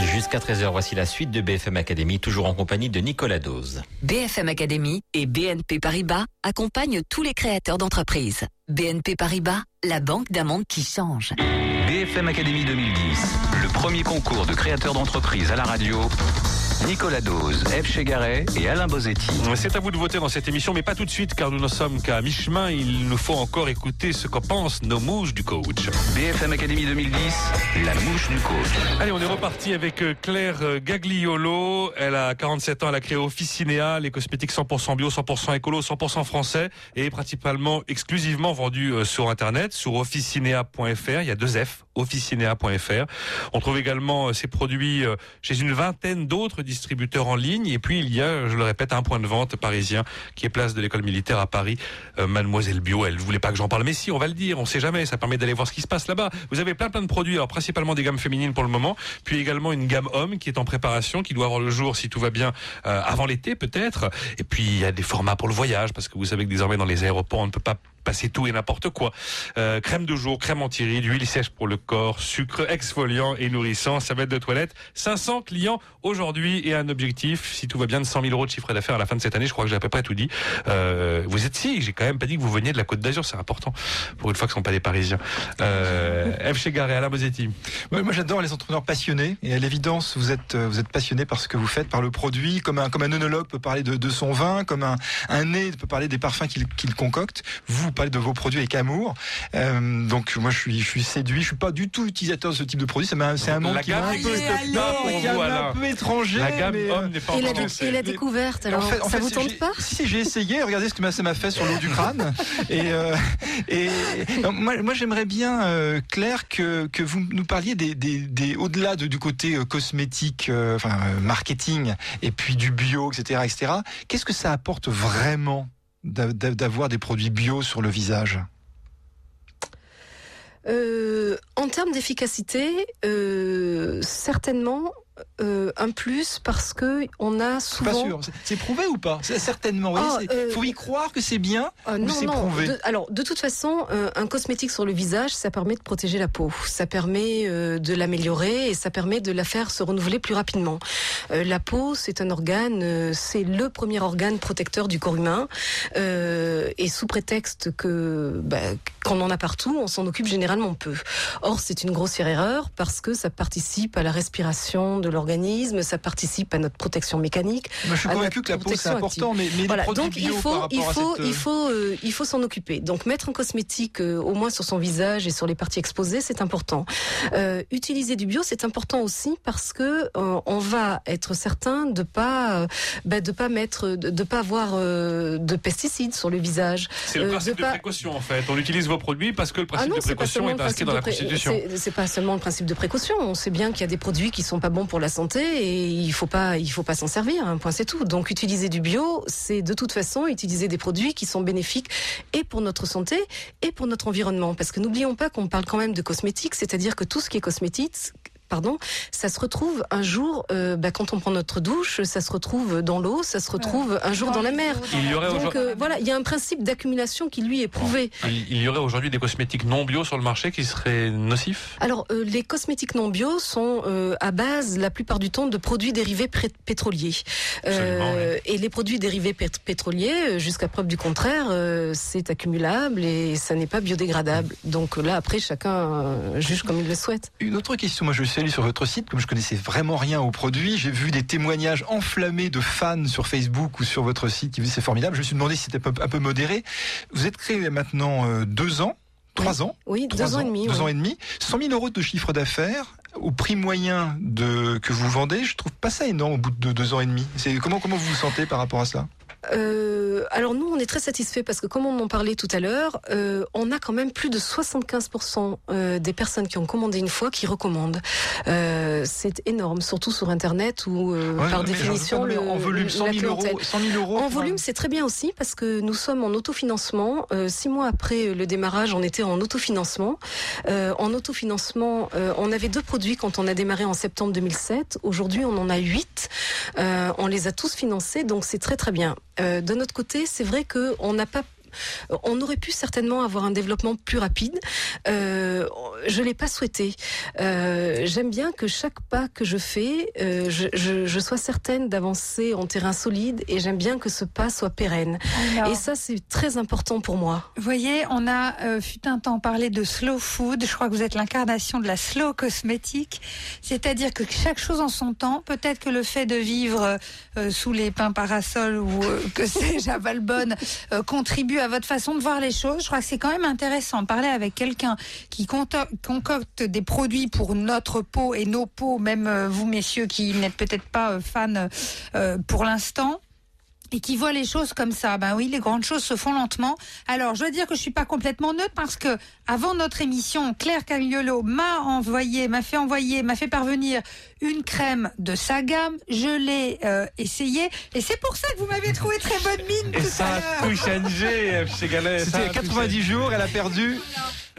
Jusqu'à 13h, voici la suite de BFM Academy, toujours en compagnie de Nicolas Dose. BFM Academy et BNP Paribas accompagnent tous les créateurs d'entreprises. BNP Paribas, la banque d'un monde qui change. BFM Academy 2010, le premier concours de créateurs d'entreprises à la radio Nicolas Dose, F. Chegaray et Alain Bozetti. C'est à vous de voter dans cette émission, mais pas tout de suite, car nous ne sommes qu'à mi-chemin. Il nous faut encore écouter ce qu'en pensent nos mouches du coach. BFM Academy 2010, la mouche du coach. Allez, on est reparti avec euh, Claire euh, Gagliolo. Elle a 47 ans, elle a créé Officinea, les cosmétiques 100% bio, 100% écolo, 100% français, et principalement, exclusivement vendus euh, sur Internet, sur officinea.fr. Il y a deux F, officinea.fr. On trouve également ces produits chez une vingtaine d'autres distributeur en ligne. Et puis il y a, je le répète, un point de vente parisien qui est place de l'école militaire à Paris. Euh, Mademoiselle Bio, elle voulait pas que j'en parle, mais si, on va le dire. On sait jamais. Ça permet d'aller voir ce qui se passe là-bas. Vous avez plein plein de produits, alors principalement des gammes féminines pour le moment, puis également une gamme homme qui est en préparation, qui doit avoir le jour si tout va bien euh, avant l'été peut-être. Et puis il y a des formats pour le voyage parce que vous savez que désormais dans les aéroports on ne peut pas passer tout et n'importe quoi. Euh, crème de jour, crème anti-rides, huile sèche pour le corps, sucre exfoliant et nourrissant, savette de toilette. 500 clients aujourd'hui et un objectif, si tout va bien, de 100 000 euros de chiffre d'affaires à la fin de cette année. Je crois que j'ai à peu près tout dit. Euh, vous êtes si, j'ai quand même pas dit que vous veniez de la Côte d'Azur, c'est important pour une fois que ce sont pas des Parisiens. Euh, F. Chegaré, Alain Bosetti. Ouais, moi j'adore les entrepreneurs passionnés et à l'évidence vous êtes vous êtes passionné par ce que vous faites, par le produit, comme un comme un œnologue peut parler de, son vin, comme un, un nez peut parler des parfums qu'il qu'il concocte. Vous vous parlez de vos produits avec amour. Euh, donc moi je suis, je suis séduit. Je suis pas du tout utilisateur de ce type de produit. C'est un, monde qui m'a un peu, un étranger. La gamme mais, euh, homme n'est pas Et la, encore et la découverte, alors en fait- en ça fait, vous tente pas? Si, j'ai essayé. Regardez ce que ça m'a fait sur l'eau du crâne. *laughs* et euh, et moi, moi j'aimerais bien, euh, Claire, que, que vous nous parliez des, des, des au-delà de- du côté euh, cosmétique, euh, enfin euh, marketing, et puis du bio, etc., etc. Qu'est-ce que ça apporte vraiment? D'avoir des produits bio sur le visage? Euh, En termes d'efficacité, euh, certainement euh, un plus parce que on a Pas souvent. sûr. C'est- prouvé ou pas? Certainement. Voyez, Ah, euh, faut y croire que c'est bien Ah, ou non, c'est non. prouvé De, alors, de toute façon, euh, un cosmétique sur le visage, ça permet de protéger la peau. Ça permet de l'améliorer et ça permet de la faire se renouveler plus rapidement. La peau, c'est un organe, c'est le premier organe protecteur du corps humain. Et sous prétexte que bah, qu'on en a partout, on s'en occupe généralement peu. Or, c'est une grossière erreur parce que ça participe à la respiration de l'organisme, ça participe à notre protection mécanique. Je suis convaincu que la peau c'est protection important, mais, mais voilà, donc il faut, il faut, cette, euh, il faut, euh, il faut s'en occuper. Donc mettre un cosmétique euh, au moins sur son visage et sur les parties exposées, c'est important. Euh, utiliser du bio, c'est important aussi parce que euh, on va être certain de pas, euh, bah, de pas mettre, de, de pas avoir euh, de pesticides sur le visage. C'est le Euh, principe de de pas- précaution en fait. On utilise vos produits parce que le Ah principe non, de précaution est le inscrit dans la Constitution. c'est- C'est pas seulement le principe de précaution. On sait bien qu'il y a des produits qui sont pas bons pour la santé et il faut pas, il faut pas s'en servir. Un point, c'est tout. Donc utiliser du bio, c'est de toute façon utiliser des produits qui sont bénéfiques et pour notre santé et pour notre environnement. Parce que n'oublions pas qu'on parle quand même de cosmétiques, c'est-à-dire que tout ce qui est cosmétique pardon, ça se retrouve un jour, euh, bah, quand on prend notre douche, ça se retrouve dans l'eau, ça se retrouve un jour dans la mer. Il y aurait Donc aujourd'hui- euh, voilà, il y a un principe d'accumulation qui lui est prouvé. Il y aurait aujourd'hui des cosmétiques non bio sur le marché qui seraient nocifs Alors, euh, les cosmétiques non bio sont euh, à base, la plupart du temps, de produits dérivés pré- pétroliers. Et les produits dérivés pét- pétroliers, jusqu'à preuve du contraire, euh, c'est accumulable et ça n'est pas biodégradable. Donc là, après, chacun juge comme il le souhaite. Une autre question, moi je suis allé sur votre site, comme je connaissais vraiment rien au produit, j'ai vu des témoignages enflammés de fans sur Facebook ou sur votre site qui me disaient c'est formidable. Je me suis demandé si c'était un peu, modéré. Vous êtes créé il y a maintenant euh, deux ans, trois ans, Oui, trois deux ans et demi. deux oui. ans et demi, 100 000 euros de chiffre d'affaires au prix moyen de que vous vendez. Je trouve pas ça énorme au bout de deux ans et demi. C'est comment comment vous vous sentez par rapport à cela Euh, alors nous, on est très satisfaits parce que comme on en parlait tout à l'heure, euh, on a quand même plus de 75% euh, des personnes qui ont commandé une fois qui recommandent. Euh, c'est énorme, surtout sur Internet où euh, Ouais, par définition le, en volume la 100 000 euros, clientèle. 100 000 euros. En volume, c'est très bien aussi parce que nous sommes en autofinancement. Euh, six mois après le démarrage, on était en autofinancement. Euh, en autofinancement, euh, on avait deux produits quand on a démarré en septembre 2007. Aujourd'hui, on en a huit. Euh, on les a tous financés, donc c'est très très bien. Euh, de notre côté, c'est vrai que on n'a pas on aurait pu certainement avoir un développement plus rapide. Euh, je l'ai pas souhaité. Euh, J'aime bien que chaque pas que je fais, euh, je, je, je sois certaine d'avancer en terrain solide et j'aime bien que ce pas soit pérenne. Alors, Et ça, c'est très important pour moi. Vous voyez, on a euh, fut un temps parlé de slow food. Je crois que vous êtes l'incarnation de la slow cosmétique, c'est-à-dire que chaque chose en son temps. Peut-être que le fait de vivre euh, sous les pins parasols ou euh, que sais-je à Valbonne contribue à votre façon de voir les choses. Je crois que c'est quand même intéressant de parler avec quelqu'un qui concocte des produits pour notre peau et nos peaux, même euh, vous messieurs qui n'êtes peut-être pas euh, fans euh, pour l'instant et qui voit les choses comme ça. Ben oui, les grandes choses se font lentement. Alors, je dois dire que je suis pas complètement neutre parce que avant notre émission, Claire Camiolo m'a envoyé, m'a fait envoyer, m'a fait parvenir une crème de sa gamme. Je l'ai euh, essayée et c'est pour ça que vous m'avez trouvé très bonne mine Et tout ça à a l'heure. tout changé ça C'était a il y a tout 90 jours, elle a perdu.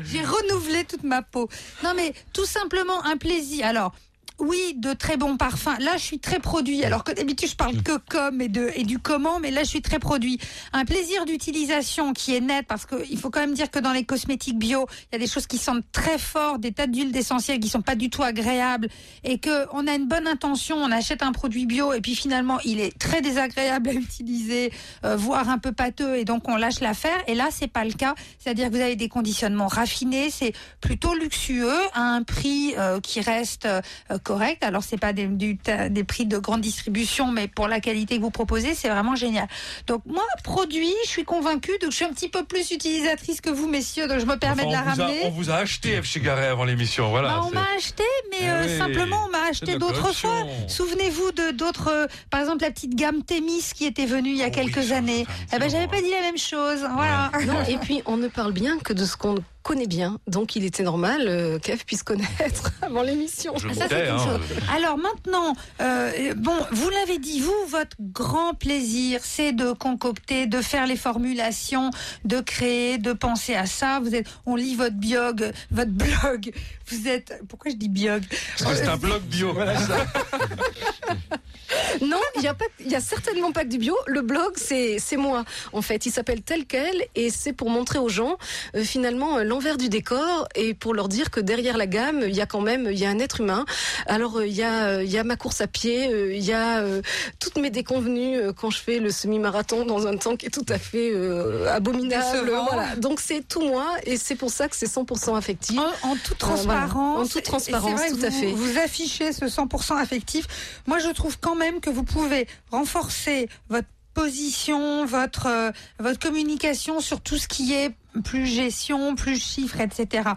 J'ai renouvelé toute ma peau. Non mais tout simplement un plaisir. Alors. Oui, de très bons parfums. Là, je suis très produit. Alors que d'habitude, je parle que comme et, de, et du comment, mais là, je suis très produit. Un plaisir d'utilisation qui est net, parce qu'il faut quand même dire que dans les cosmétiques bio, il y a des choses qui sentent très fort, des tas d'huiles essentielles qui sont pas du tout agréables, et que on a une bonne intention, on achète un produit bio, et puis finalement, il est très désagréable à utiliser, euh, voire un peu pâteux, et donc on lâche l'affaire. Et là, c'est pas le cas. C'est-à-dire que vous avez des conditionnements raffinés, c'est plutôt luxueux, à un prix euh, qui reste euh, Alors c'est pas des, du- des prix de grande distribution, mais pour la qualité que vous proposez, c'est vraiment génial. Donc moi, produit, je suis convaincue, donc je suis un petit peu plus utilisatrice que vous, messieurs, donc je me permets Enfin, de la a, ramener. on vous a acheté F chez Garret avant l'émission. Voilà. Bah, on m'a acheté, mais Eh euh, oui, simplement on m'a acheté d'autres fois. Souvenez-vous de d'autres, euh, par exemple la petite gamme Thémis qui était venue il y a Oh quelques années. Eh ben j'avais pas dit la même chose. Voilà. Non, et puis on ne parle bien que de ce qu'on connaît bien. Donc il était normal euh, qu'Eve puisse connaître *laughs* avant l'émission. Je Ah, ça, c'est hein. Alors maintenant, euh, bon, vous l'avez dit, vous, votre grand plaisir, c'est de concocter, de faire les formulations, de créer, de penser à ça. Vous êtes, on lit votre biog, votre blog. Vous êtes, pourquoi je dis biog? C'est un blog bio. *laughs* Non, il y a pas, y a certainement pas que du bio. Le blog, c'est moi. En fait, il s'appelle tel quel et c'est pour montrer aux gens euh, finalement euh, l'envers du décor et pour leur dire que derrière la gamme, il y a quand même il y a un être humain. Alors euh, il y a il y a ma course à pied, il y a euh, toutes mes déconvenues euh, quand je fais le semi-marathon dans un temps qui est tout à fait abominable. Voilà. Donc c'est tout moi et c'est pour ça que c'est 100% affectif. En, en toute voilà. transparence. En toute transparence, vrai tout à vous- fait. Vous affichez ce 100% affectif. Moi, je trouve quand même que vous pouvez renforcer votre position, votre euh, votre communication sur tout ce qui est plus gestion, plus chiffres, etc.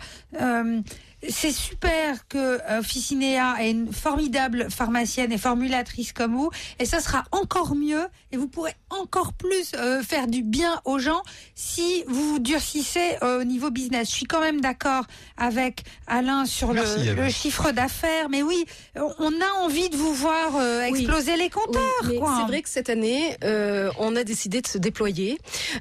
c'est super que euh, Officinea ait une formidable pharmacienne et formulatrice comme vous, et ça sera encore mieux, et vous pourrez encore plus euh, faire du bien aux gens si vous vous durcissez euh, au niveau business. Je suis quand même d'accord avec Alain sur Merci, le, le chiffre d'affaires, mais oui, on- a envie de vous voir euh, Oui. exploser les compteurs. Oui, c'est vrai que cette année, euh, on a décidé de se déployer.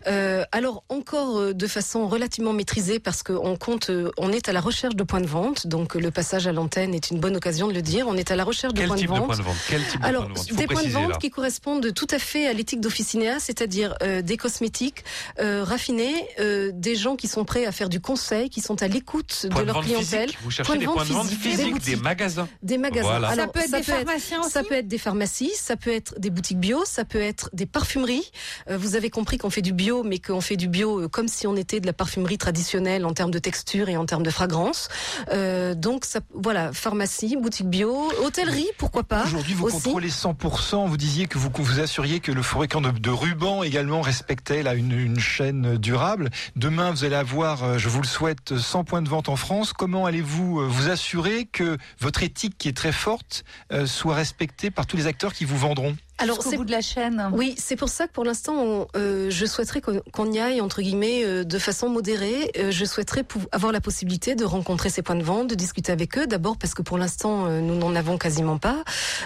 Euh, alors encore euh, de façon relativement maîtrisée parce qu'on compte, euh, on est à la recherche de points de vente. Donc le passage à l'antenne est une bonne occasion de le dire. On est à la recherche de Quel points type de de vente. de vente? Quel type de Alors, de vente? faut des points de vente là. qui correspondent tout à fait à l'éthique d'Officinéa, c'est-à-dire euh, des cosmétiques euh, raffinés, euh, des gens qui sont prêts à faire du conseil, qui sont à l'écoute Point de leur clientèle. physique. Vous cherchez de des points de vente physique, des physiques, des magasins. Des magasins. Voilà. ça Alors, peut être des pharmaciens aussi. ça peut être des pharmacies, ça peut être des boutiques bio, ça peut être des parfumeries. Euh, vous avez compris qu'on fait du bio, mais qu'on fait du bio euh, comme si on était de la parfumerie traditionnelle en termes de texture et en termes de fragrance. Euh, donc ça, voilà, pharmacie, boutique bio, hôtellerie, pourquoi pas. Aujourd'hui, vous aussi. contrôlez 100%. Vous disiez que vous vous assuriez que le fabricant de, de rubans également respectait là, une, une chaîne durable. Demain, vous allez avoir, euh, je vous le souhaite, 100 points de vente en France. Comment allez-vous euh, vous assurer que votre éthique, qui est très forte, euh, soit respectée par tous les acteurs qui vous vendront? Alors c'est bout de la chaîne. Oui, c'est pour ça que pour l'instant, euh, je souhaiterais qu'on y aille entre guillemets euh, de façon modérée. Euh, je souhaiterais avoir la possibilité de rencontrer ces points de vente, de discuter avec eux. D'abord parce que pour l'instant, euh, nous n'en avons quasiment pas,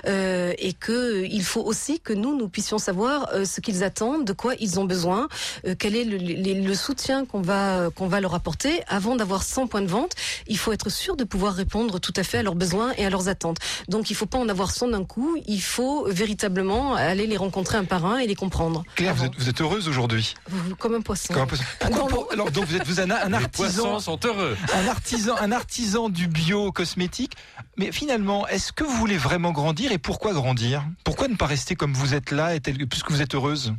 euh, et que euh, il faut aussi que nous nous puissions savoir euh, ce qu'ils attendent, de quoi ils ont besoin, euh, quel est le, le- le soutien qu'on va qu'on va leur apporter. Avant d'avoir 100 points de vente, il faut être sûr de pouvoir répondre tout à fait à leurs besoins et à leurs attentes. Donc il faut pas en avoir 100 d'un coup. Il faut véritablement aller les rencontrer un par un et les comprendre. Claire, vous êtes, vous êtes heureuse aujourd'hui Comme un poisson. Comme un peu- Pourquoi- Dans l'eau. pour- Alors donc vous êtes vous un, un *laughs* Les artisan, poissons sont heureux. un artisan, un artisan du bio cosmétique. Mais finalement, est-ce que vous voulez vraiment grandir et pourquoi grandir? Pourquoi ne pas rester comme vous êtes là puisque vous êtes heureuse?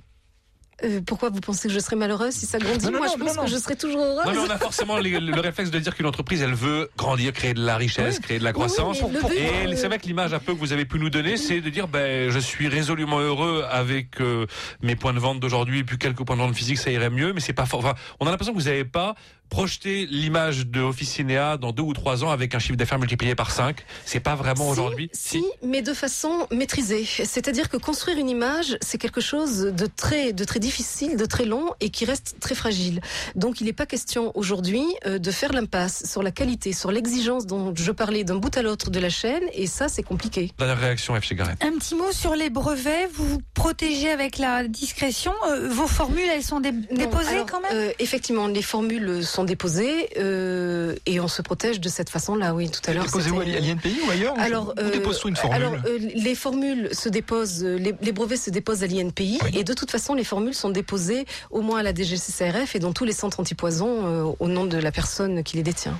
Euh, pourquoi vous pensez que je serais malheureuse si ça grandit Non, non, Moi, non, je pense que je serais toujours heureuse. Non, mais on a forcément le, le réflexe de dire qu'une entreprise, elle veut grandir, créer de la richesse, créer de la Oui, oui, croissance. et c'est vrai que l'image un peu que vous avez pu nous donner, c'est de dire, ben, je suis résolument heureux avec euh, mes points de vente d'aujourd'hui, et puis quelques points de vente physiques, ça irait mieux, mais c'est pas fort. Enfin, on a l'impression que vous n'avez pas projeté l'image de Officinéa dans deux ou trois ans avec un chiffre d'affaires multiplié par cinq. C'est pas vraiment Si, aujourd'hui. Si, mais de façon maîtrisée. C'est-à-dire que construire une image, c'est quelque chose de très, de très difficile, de très long et qui reste très fragile. Donc, il n'est pas question aujourd'hui euh, de faire l'impasse sur la qualité, sur l'exigence dont je parlais d'un bout à l'autre de la chaîne, et ça, c'est compliqué. Dernière réaction, F. chez Gareth. Un petit mot sur les brevets. Vous vous protégez avec la discrétion. Euh, vos formules, elles sont dé- Non, déposées alors, quand même? euh, Effectivement, les formules sont déposées euh, et on se protège de cette façon-là. Oui, tout à l'heure. Déposez où? à l'INPI ou ailleurs Alors, Où euh, dépose-t-on une formule? alors euh, les formules se déposent, euh, les, les brevets se déposent à l'INPI et de toute façon les formules sont déposées au moins à la DGCCRF et dans tous les centres antipoison euh, au nom de la personne qui les détient.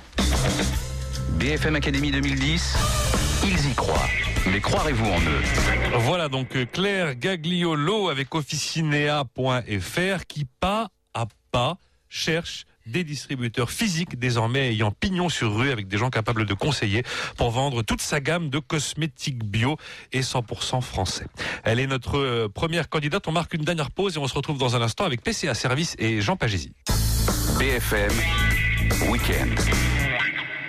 BFM Academy 2010, ils y croient. Mais croirez-vous en eux? Voilà donc euh, Claire Gagliolo avec officinea.fr qui pas à pas cherche des distributeurs physiques désormais ayant pignon sur rue avec des gens capables de conseiller pour vendre toute sa gamme de cosmétiques bio et 100% français. Elle est notre euh, première candidate. On marque une dernière pause et on se retrouve dans un instant avec PCA Service et Jean Pagési. BFM Week-end.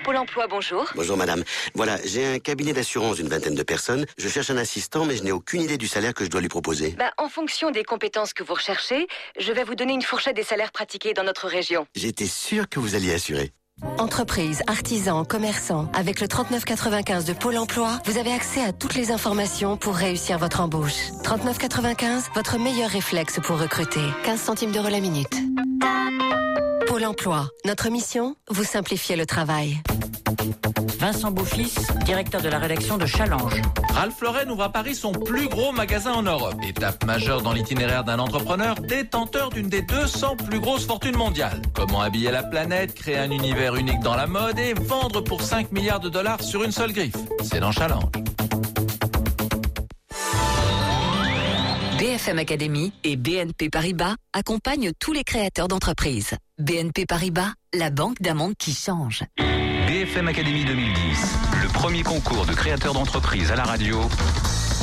Pôle emploi, bonjour. Bonjour madame. Voilà, j'ai un cabinet d'assurance d'une vingtaine de personnes. Je cherche un assistant, mais je n'ai aucune idée du salaire que je dois lui proposer. Bah, en fonction des compétences que vous recherchez, je vais vous donner une fourchette des salaires pratiqués dans notre région. J'étais sûr que vous alliez assurer. Entreprises, artisans, commerçants, avec le 3995 de Pôle emploi, vous avez accès à toutes les informations pour réussir votre embauche. 3995, votre meilleur réflexe pour recruter. 15 centimes d'euros la minute. Pôle emploi, notre mission, vous simplifier le travail. Vincent Beaufils, directeur de la rédaction de Challenge. Ralph Lauren ouvre à Paris son plus gros magasin en Europe. Étape majeure dans l'itinéraire d'un entrepreneur détenteur d'une des 200 plus grosses fortunes mondiales. Comment habiller la planète, créer un univers unique dans la mode et vendre pour 5 milliards de dollars sur une seule griffe. C'est dans Challenge. BFM Academy et BNP Paribas accompagnent tous les créateurs d'entreprises. BNP Paribas, la banque d'un monde qui change. BFM Academy 2010, le premier concours de créateurs d'entreprise à la radio.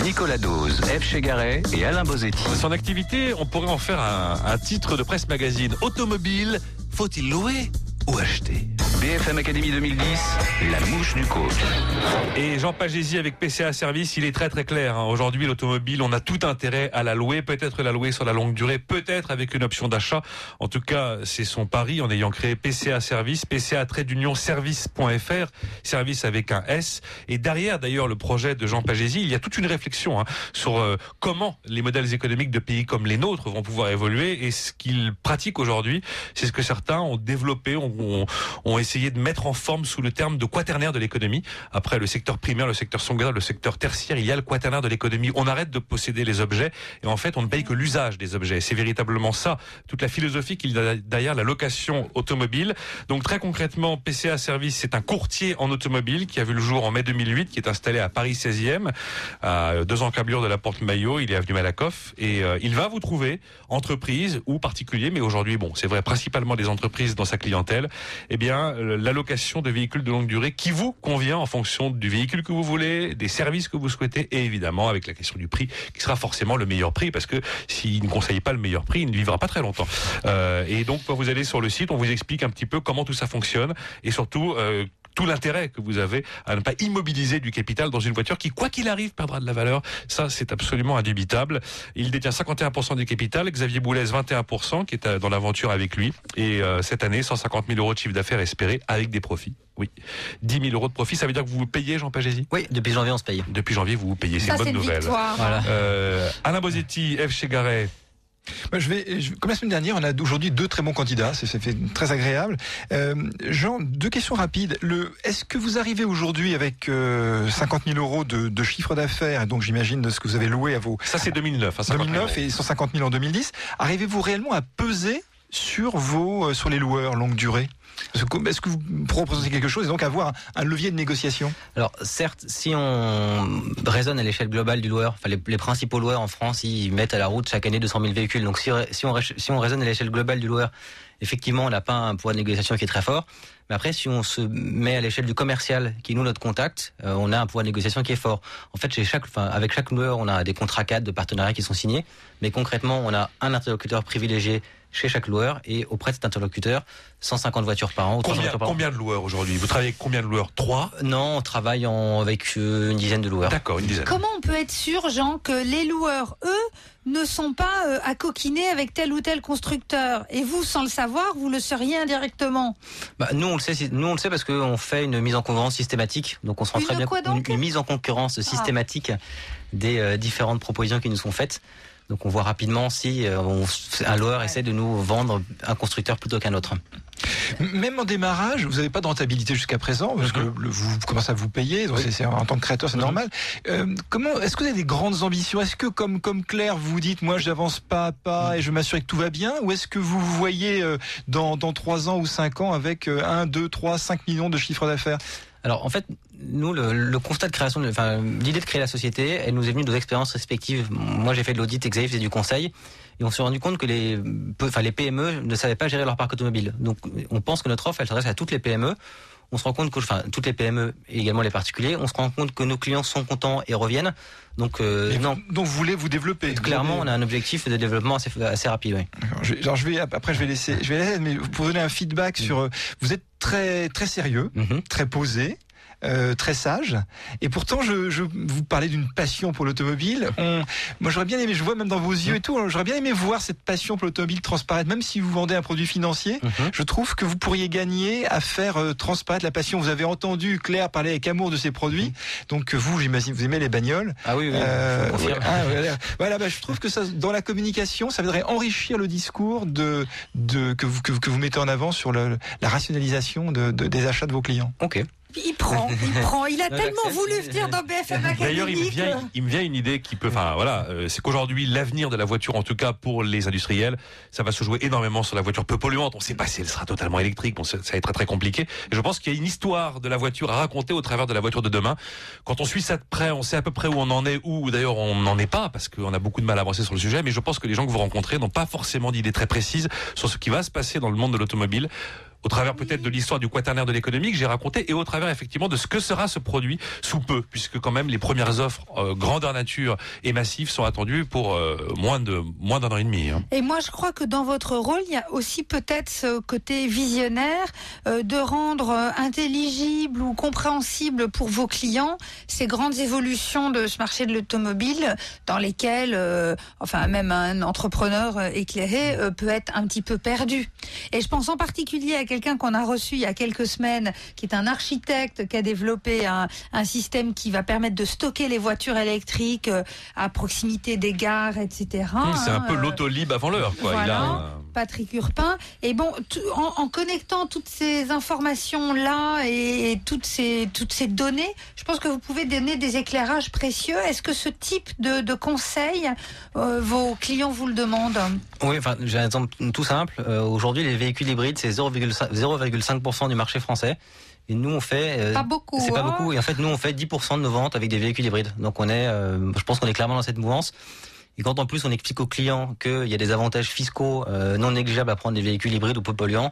Nicolas Dose, F. Chegaray et Alain Bozetti. Son activité, on pourrait en faire un, un titre de presse magazine. Automobile, faut-il louer? Ou acheter BFM Academy 2010, la mouche du coach. Et Jean Pagési avec PCA Service, il est très très clair. hein. Aujourd'hui, l'automobile, on a tout intérêt à la louer, peut-être la louer sur la longue durée, peut-être avec une option d'achat. En tout cas, c'est son pari en ayant créé PCA Service, PCA trait d'union service.fr, service avec un S. Et derrière, d'ailleurs, le projet de Jean Pagési, il y a toute une réflexion hein, sur euh, comment les modèles économiques de pays comme les nôtres vont pouvoir évoluer et ce qu'ils pratiquent aujourd'hui, c'est ce que certains ont développé, ont, ont, essayé de mettre en forme sous le terme de quaternaire de l'économie. Après le secteur primaire, le secteur secondaire, le secteur tertiaire, il y a le quaternaire de l'économie. On arrête de posséder les objets et en fait, on ne paye que l'usage des objets. C'est véritablement ça, toute la philosophie qu'il y a derrière la location automobile. Donc très concrètement, PCA Service, c'est un courtier en automobile qui a vu le jour en mai 2008, qui est installé à Paris 16e, à deux encablures de la Porte Maillot. Il est avenue Malakoff et euh, il va vous trouver entreprise ou particulier, mais aujourd'hui, bon, c'est vrai principalement des entreprises dans sa clientèle. Eh bien, l'allocation de véhicules de longue durée qui vous convient en fonction du véhicule que vous voulez, des services que vous souhaitez et évidemment avec la question du prix qui sera forcément le meilleur prix parce que s'il ne conseille pas le meilleur prix, il ne vivra pas très longtemps. Euh, et donc, quand vous allez sur le site, on vous explique un petit peu comment tout ça fonctionne et surtout euh, tout l'intérêt que vous avez à ne pas immobiliser du capital dans une voiture qui, quoi qu'il arrive, perdra de la valeur. Ça, c'est absolument indubitable. Il détient 51% du capital, Xavier Boulez 21%, qui est euh, dans l'aventure avec lui. Et euh, cette année, 150 000 euros de chiffre d'affaires espéré avec des profits. Oui. 10 000 euros de profit, ça veut dire que vous vous payez, Jean Pagési Oui, depuis janvier, on se paye. Depuis janvier, vous vous payez. C'est Ça, une bonne c'est une nouvelle. victoire. Voilà. Euh, Alain Bosetti, F. Chegaray. Moi, je vais, je- comme la semaine dernière, on a aujourd'hui deux très bons candidats, c'est fait très agréable. Euh, Jean, deux questions rapides. Le, est-ce que vous arrivez aujourd'hui avec euh, 50 000 euros de, de chiffre d'affaires, donc j'imagine de ce que vous avez loué à vos Ça, c'est 2009. hein, 50 000 2009 et 150 000 en 2010, arrivez-vous réellement à peser sur vos, euh, sur les loueurs longue durée? Est-ce que vous proposez quelque chose et donc avoir un levier de négociation? Alors certes, si on raisonne à l'échelle globale du loueur, enfin les, principaux loueurs en France, ils mettent à la route chaque année 200 000 véhicules. Donc si, si, on, si on raisonne à l'échelle globale du loueur, effectivement, on n'a pas un pouvoir de négociation qui est très fort. Mais après, si on se met à l'échelle du commercial, qui est nous notre contact, euh, on a un pouvoir de négociation qui est fort. En fait, avec chaque loueur, on a des contrats cadres de partenariat qui sont signés. Mais concrètement, on a un interlocuteur privilégié chez chaque loueur et auprès de cet interlocuteur, 150 voitures par an. ou 300 Combien, an. de loueurs aujourd'hui? Vous travaillez avec combien de loueurs? Trois? Non, on travaille en, avec euh, une dizaine de loueurs. D'accord, une dizaine. Comment on peut être sûr, Jean, que les loueurs, eux, ne sont pas euh, à coquiner avec tel ou tel constructeur? Et vous, sans le savoir, vous le sauriez indirectement Bah, nous, on le sait, nous, on le sait parce qu'on fait une mise en concurrence systématique. Donc, on se rend Une très bien quoi une, donc une mise en concurrence systématique des euh, différentes propositions qui nous sont faites. Donc, on voit rapidement si euh, on, un loueur essaie de nous vendre un constructeur plutôt qu'un autre. Même en démarrage, vous n'avez pas de rentabilité jusqu'à présent, parce que le- vous commencez à vous payer, donc c'est- c'est en tant que créateur, c'est normal. Euh, comment Est-ce que vous avez des grandes ambitions? Est-ce que, comme comme Claire, vous vous dites, moi, j'avance pas à pas et je m'assure que tout va bien, ou est-ce que vous vous voyez euh, dans dans trois ans ou cinq ans avec euh, un, deux, trois, cinq millions de chiffre d'affaires? Alors en fait, nous, le, le constat de création, de- enfin l'idée de créer la société, elle nous est venue de nos expériences respectives. Moi, j'ai fait de l'audit, Xavier faisait du conseil, et on s'est rendu compte que les, enfin les PME ne savaient pas gérer leur parc automobile. Donc, on pense que notre offre, elle s'adresse à toutes les PME. On se rend compte que, enfin, toutes les PME et également les particuliers, on se rend compte que nos clients sont contents et reviennent. Donc, euh, non. Donc vous voulez vous développer Clairement, Vous on a un objectif de développement assez, assez rapide. Oui. D'accord. Je, alors je vais après je vais laisser je vais laisser mais pour donner un feedback sur euh, vous êtes très très sérieux, très posé. Euh, très sage. Et pourtant je, je vous parlais d'une passion pour l'automobile. *laughs* Moi j'aurais bien aimé je vois même dans vos yeux et tout hein, j'aurais bien aimé voir cette passion pour l'automobile transparaître. Même si vous vendez un produit financier je trouve que vous pourriez gagner à faire euh, transparaître la passion. Vous avez entendu Claire parler avec amour de ses produits. Donc euh, vous j'imagine vous aimez les bagnoles. Ah oui, oui euh, je ouais, ah, voilà, Voilà, bah, je trouve que ça, dans la communication, ça viendrait enrichir le discours de, de que, vous, que, vous- que vous mettez en avant sur le, la rationalisation de, de- des achats de vos clients. Ok. Il prend, il prend. Il a tellement voulu venir dans BFM Academy. D'ailleurs, il me vient, il me vient une idée qui peut, enfin voilà, euh, c'est qu'aujourd'hui l'avenir de la voiture, en tout cas pour les industriels, ça va se jouer énormément sur la voiture peu polluante. On ne sait pas si elle sera totalement électrique, bon, ça ça va être très très compliqué. Et je pense qu'il y a une histoire de la voiture à raconter au travers de la voiture de demain. Quand on suit ça de près, on sait à peu près où on en est, ou d'ailleurs on n'en est pas parce qu'on a beaucoup de mal à avancer sur le sujet. Mais je pense que les gens que vous rencontrez n'ont pas forcément d'idées très précises sur ce qui va se passer dans le monde de l'automobile au travers peut-être de l'histoire du quaternaire de l'économie que j'ai raconté et au travers effectivement de ce que sera ce produit sous peu, puisque quand même les premières offres euh, grandeur nature et massives sont attendues pour euh, moins de moins d'un an et demi. hein. Et moi, je crois que dans votre rôle, il y a aussi peut-être ce côté visionnaire euh, de rendre euh, intelligible ou compréhensible pour vos clients ces grandes évolutions de ce marché de l'automobile dans lesquelles, enfin, même un entrepreneur éclairé peut être un petit peu perdu. Et je pense en particulier à quelqu'un qu'on a reçu il y a quelques semaines, qui est un architecte qui a développé un, un système qui va permettre de stocker les voitures électriques euh, à proximité des gares, etc. C'est un hein, peu euh, l'autolib avant l'heure. quoi. Il a voilà. un- Patrick Urpin. Et bon, tout- en, en connectant toutes ces informations-là et, et toutes, ces, toutes ces données, je pense que vous pouvez donner des éclairages précieux. Est-ce que ce type de, de conseils, euh, vos clients vous le demandent? Oui, enfin, j'ai un exemple tout simple. Euh, Aujourd'hui, les véhicules hybrides, c'est 0,5 0,5% du marché français. Et nous, on fait. euh, Pas beaucoup, C'est pas hein. beaucoup. Et en fait, nous, on fait 10% de nos ventes avec des véhicules hybrides. Donc, on est, euh, je pense qu'on est clairement dans cette mouvance. Et quand en plus on explique aux clients qu'il y a des avantages fiscaux euh, non négligeables à prendre des véhicules hybrides ou peu polluants,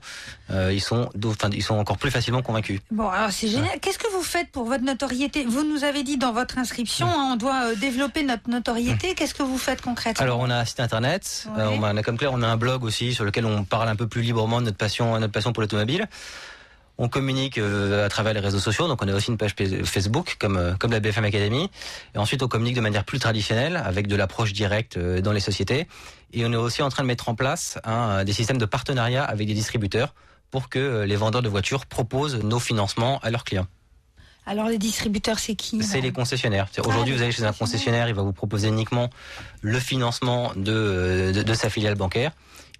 euh, ils sont, enfin, ils sont encore plus facilement convaincus. Bon, alors c'est génial. Qu'est-ce que vous faites pour votre notoriété? Vous nous avez dit dans votre inscription, hein, on doit euh, développer notre notoriété. Qu'est-ce que vous faites concrètement? Alors on a un site internet, euh, on a, comme Claire, on a un blog aussi sur lequel on parle un peu plus librement de notre passion, notre passion pour l'automobile. On communique euh, à travers les réseaux sociaux, donc on a aussi une page Facebook comme euh, comme la BFM Academy. Et ensuite on communique de manière plus traditionnelle avec de l'approche directe euh, dans les sociétés. Et on est aussi en train de mettre en place hein, des systèmes de partenariat avec des distributeurs pour que les vendeurs de voitures proposent nos financements à leurs clients. Alors les distributeurs, c'est qui C'est les concessionnaires. Ah, Aujourd'hui, vous allez chez un concessionnaire, il va vous proposer uniquement le financement de, de, de sa filiale bancaire.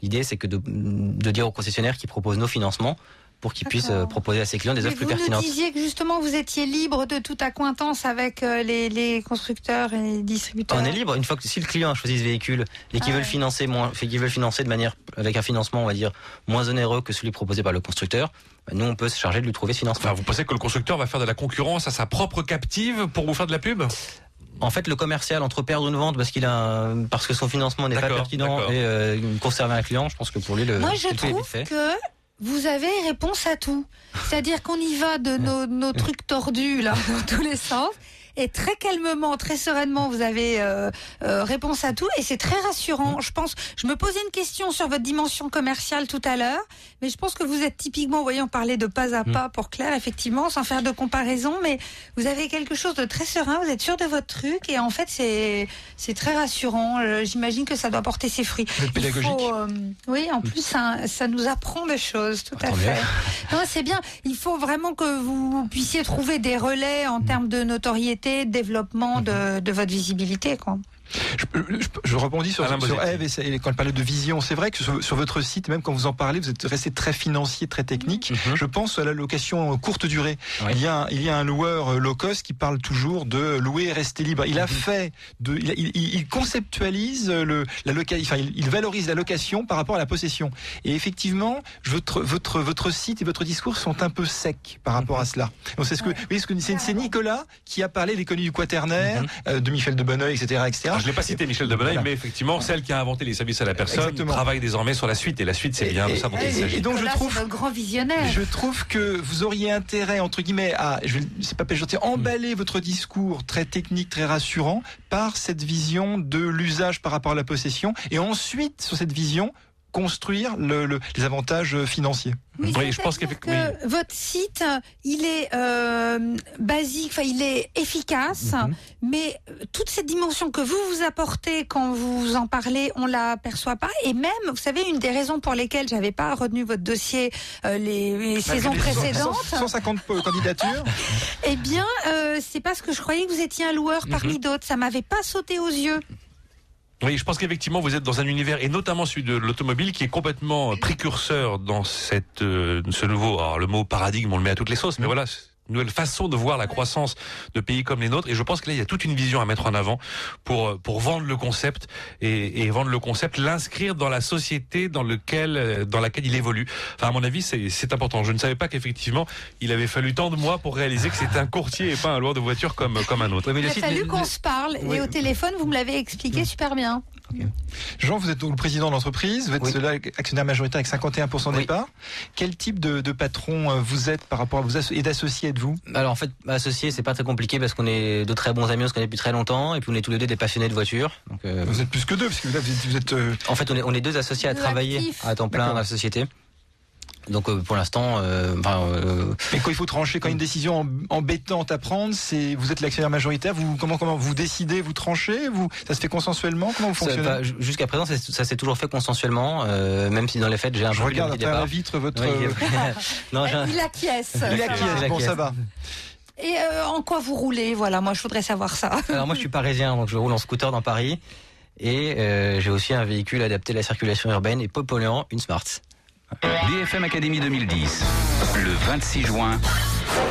L'idée, c'est que de, de dire au concessionnaire qu'il propose nos financements pour qu'il puisse euh, proposer à ses clients des Mais offres plus vous nous pertinentes. disiez que justement vous étiez libre de toute accointance avec euh, les, les constructeurs et les distributeurs. On est libre. Une fois que si le client a choisi ce véhicule et qu'il Ah veut le ouais. financer moins, financer de manière avec un financement, on va dire moins onéreux que celui proposé par le constructeur, bah, nous on peut se charger de lui trouver ce financement. Enfin, vous pensez que le constructeur va faire de la concurrence à sa propre captive pour vous faire de la pub? En fait, le commercial entre perdre une vente parce qu'il a un- parce que son financement n'est pas pertinent et euh, conserver un client, je pense que pour lui le Moi, je trouve fait. que vous avez réponse à tout. C'est-à-dire qu'on y va de nos, nos trucs tordus là *laughs* dans tous les sens. Et très calmement, très sereinement, vous avez euh, euh, réponse à tout et c'est très rassurant. Je pense, je me posais une question sur votre dimension commerciale tout à l'heure, mais je pense que vous êtes typiquement, on parlait de pas à pas pour Claire, effectivement, sans faire de comparaison, mais vous avez quelque chose de très serein, vous êtes sûr de votre truc et en fait c'est c'est très rassurant. Euh, J'imagine que ça doit porter ses fruits. Il pédagogique. faut, euh, oui, en plus ça, ça nous apprend des choses, tout à fait. Non, c'est bien. Il faut vraiment que vous puissiez trouver des relais en termes de notoriété, développement de, de votre visibilité, quoi. Je, je- je rebondis sur, sur. Eve et, quand elle parlait de vision. C'est vrai que sur, sur votre site, même quand vous en parlez, vous êtes resté très financier, très technique. Je pense à la location courte durée. Il, y a un, il y a un loueur euh, low cost qui parle toujours de louer et rester libre. Il a fait, de, il, conceptualise le, la loca, enfin, il, il valorise la location par rapport à la possession. Et effectivement, votre, votre, votre site et votre discours sont un peu secs par rapport à cela. Donc c'est ce que, oui, c'est c'est Nicolas qui a parlé des connus du quaternaire, euh, de Michel de Bonneuil, etc., etc. Alors, je l'ai pas cité Michel de Bonneuil, Voilà. mais effectivement, celle qui a inventé les services à la personne Exactement. travaille désormais sur la suite. Et la suite, c'est bien de ça dont il et- s'agit. et donc je trouve grand visionnaire. je trouve que vous auriez intérêt, entre guillemets, à, je vais- c'est pas péjoratif, emballer votre discours très technique, très rassurant, par cette vision de l'usage par rapport à la possession, et ensuite, sur cette vision, construire le- le- les avantages financiers. Oui, je pense que votre site, euh, il est euh, basique, enfin il est efficace, Mhm. mais euh, toute cette dimension que vous vous apportez quand vous en parlez, on la perçoit pas. Et même, vous savez, une des raisons pour lesquelles j'avais pas retenu votre dossier euh, les, les saisons les précédentes, 150 candidatures. *laughs* eh bien, euh, c'est parce que je croyais que vous étiez un loueur parmi Mhm. d'autres. Ça m'avait pas sauté aux yeux. Oui, je pense qu'effectivement, vous êtes dans un univers, et notamment celui de l'automobile, qui est complètement précurseur dans cette, euh, ce nouveau, alors le mot paradigme, on le met à toutes les sauces, mais voilà, c'est une nouvelle façon de voir la croissance de pays comme les nôtres. Et je pense que là, il y a toute une vision à mettre en avant pour, euh, pour vendre le concept et, et vendre le concept, l'inscrire dans la société dans, lequel, euh, dans laquelle il évolue. Enfin, à mon avis, c'est c'est important. Je ne savais pas qu'effectivement, il avait fallu tant de mois pour réaliser que c'était un courtier et pas un loueur de voiture comme, comme un autre. Il a fallu qu'on se parle Oui. et au téléphone, vous me l'avez expliqué super bien. Jean, vous êtes donc le président de l'entreprise, vous êtes là, actionnaire majoritaire avec 51% des parts. Quel type de, de patron euh, vous êtes par rapport à vous et d'associé êtes-vous? Alors en fait, associé, c'est pas très compliqué parce qu'on est de très bons amis, on se connaît depuis très longtemps, et puis on est tous les deux des passionnés de voitures. Donc, euh, Vous êtes plus que deux, parce que là, vous êtes. vous êtes, euh, En fait, on est, on est deux associés à travailler à temps plein dans la société. Donc euh, pour l'instant, euh, enfin, euh, Mais quand il faut trancher, quand une décision em- embêtante à prendre, c'est vous êtes l'actionnaire majoritaire. Vous comment comment vous décidez, vous tranchez, vous ça se fait consensuellement. Comment vous fonctionnez jusqu'à présent, ça s'est toujours fait consensuellement, euh, même si dans les faits, j'ai un Je peu regarde à la vitre votre. Oui, *laughs* non, Il acquiesce. Il acquiesce. Bon, ça va. Et euh, en quoi vous roulez? Voilà, moi je voudrais savoir ça. *laughs* Alors moi, je suis parisien, donc je roule en scooter dans Paris, et euh, j'ai aussi un véhicule adapté à la circulation urbaine et peu polluant, une Smart. BFM Academy 2010, le 26 juin,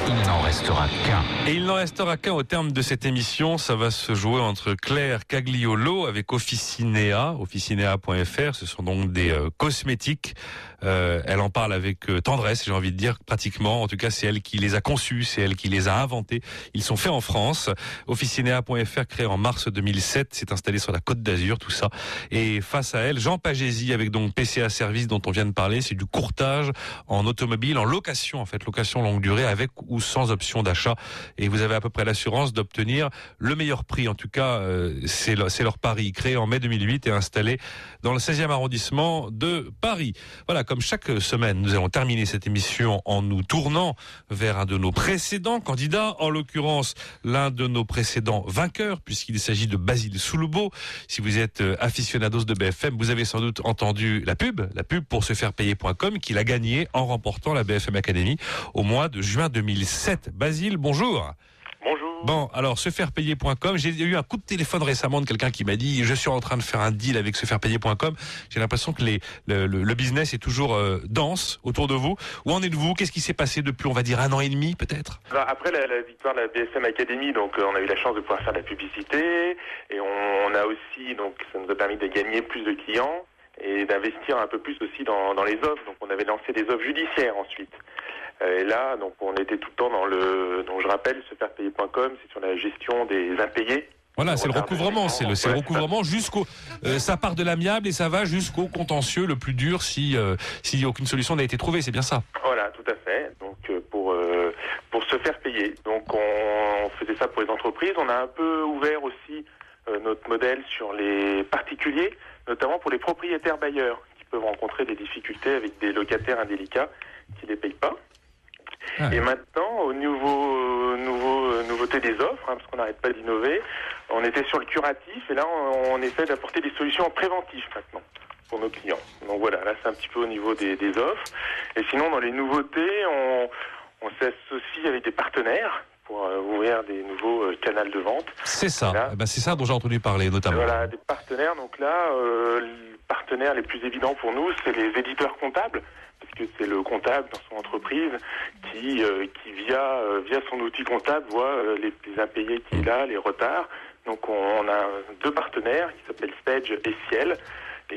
il n'en restera qu'un. Et il n'en restera qu'un au terme de cette émission. Ça va se jouer entre Claire Cagliolo avec Officinea, officinea.fr. Ce sont donc des euh, cosmétiques. Euh, elle en parle avec euh, tendresse, j'ai envie de dire, pratiquement. En tout cas, c'est elle qui les a conçus, c'est elle qui les a inventés. Ils sont faits en France. Officinea.fr, créé en mars 2007, s'est installé sur la Côte d'Azur, tout ça. Et face à elle, Jean Pagési avec donc PCA Service dont on vient de parler. C'est du courtage en automobile, en location, en fait, location longue durée avec ou sans option d'achat. Et vous avez à peu près l'assurance d'obtenir le meilleur prix. En tout cas, euh, c'est leur, leur pari. Créé en mai 2008 et installé dans le 16e arrondissement de Paris. Voilà, comme chaque semaine, nous allons terminer cette émission en nous tournant vers un de nos précédents candidats, en l'occurrence l'un de nos précédents vainqueurs, puisqu'il s'agit de Basile Soulebo. Si vous êtes aficionados de BFM, vous avez sans doute entendu la pub, la pub pour se faire payer.com, qu'il a gagné en remportant la BFM Academy au mois de juin 2007. Basile, bonjour. Bon, alors sefairpayer.com, j'ai eu un coup de téléphone récemment de quelqu'un qui m'a dit je suis en train de faire un deal avec sefairpayer.com. J'ai l'impression que les, le, business est toujours euh, dense autour de vous. Où en êtes-vous? Qu'est-ce qui s'est passé depuis, on va dire, un an et demi peut-être? Alors, après la, victoire de la BSM Academy, donc euh, on a eu la chance de pouvoir faire de la publicité et on, on a aussi donc ça nous a permis de gagner plus de clients et d'investir un peu plus aussi dans, dans les offres. Donc on avait lancé des offres judiciaires ensuite. Euh, Et là, donc on était tout le temps dans le, donc je rappelle, sefairpayer.com, c'est sur la gestion des impayés. Voilà, c'est le recouvrement, c'est le, le recouvrement jusqu'au, euh, ça part de l'amiable et ça va jusqu'au contentieux le plus dur si, euh, si aucune solution n'a été trouvée, c'est bien ça. Voilà, tout à fait. Donc euh, pour euh, pour se faire payer. Donc on, faisait ça pour les entreprises. On a un peu ouvert aussi notre modèle sur les particuliers, notamment pour les propriétaires bailleurs qui peuvent rencontrer des difficultés avec des locataires indélicats qui les payent pas. Et maintenant, au nouveau, nouveau, euh, nouveauté des offres, hein, parce qu'on n'arrête pas d'innover, on était sur le curatif et là, on, on essaie d'apporter des solutions en préventif maintenant pour nos clients. Donc voilà, là, c'est un petit peu au niveau des, des offres. Et sinon, dans les nouveautés, on, on s'associe avec des partenaires pour pour euh, ouvrir des nouveaux euh, canaux de vente. C'est ça. Là. Eh ben, c'est ça dont j'ai entendu parler notamment. Voilà, des partenaires. Donc là, euh, les partenaires les plus évidents pour nous, c'est les éditeurs comptables, parce que c'est le comptable dans son entreprise qui, euh, euh, via son outil comptable, voit euh, les, les impayés qu'il a, les retards. Donc on, on a deux partenaires qui s'appellent Stage et Ciel,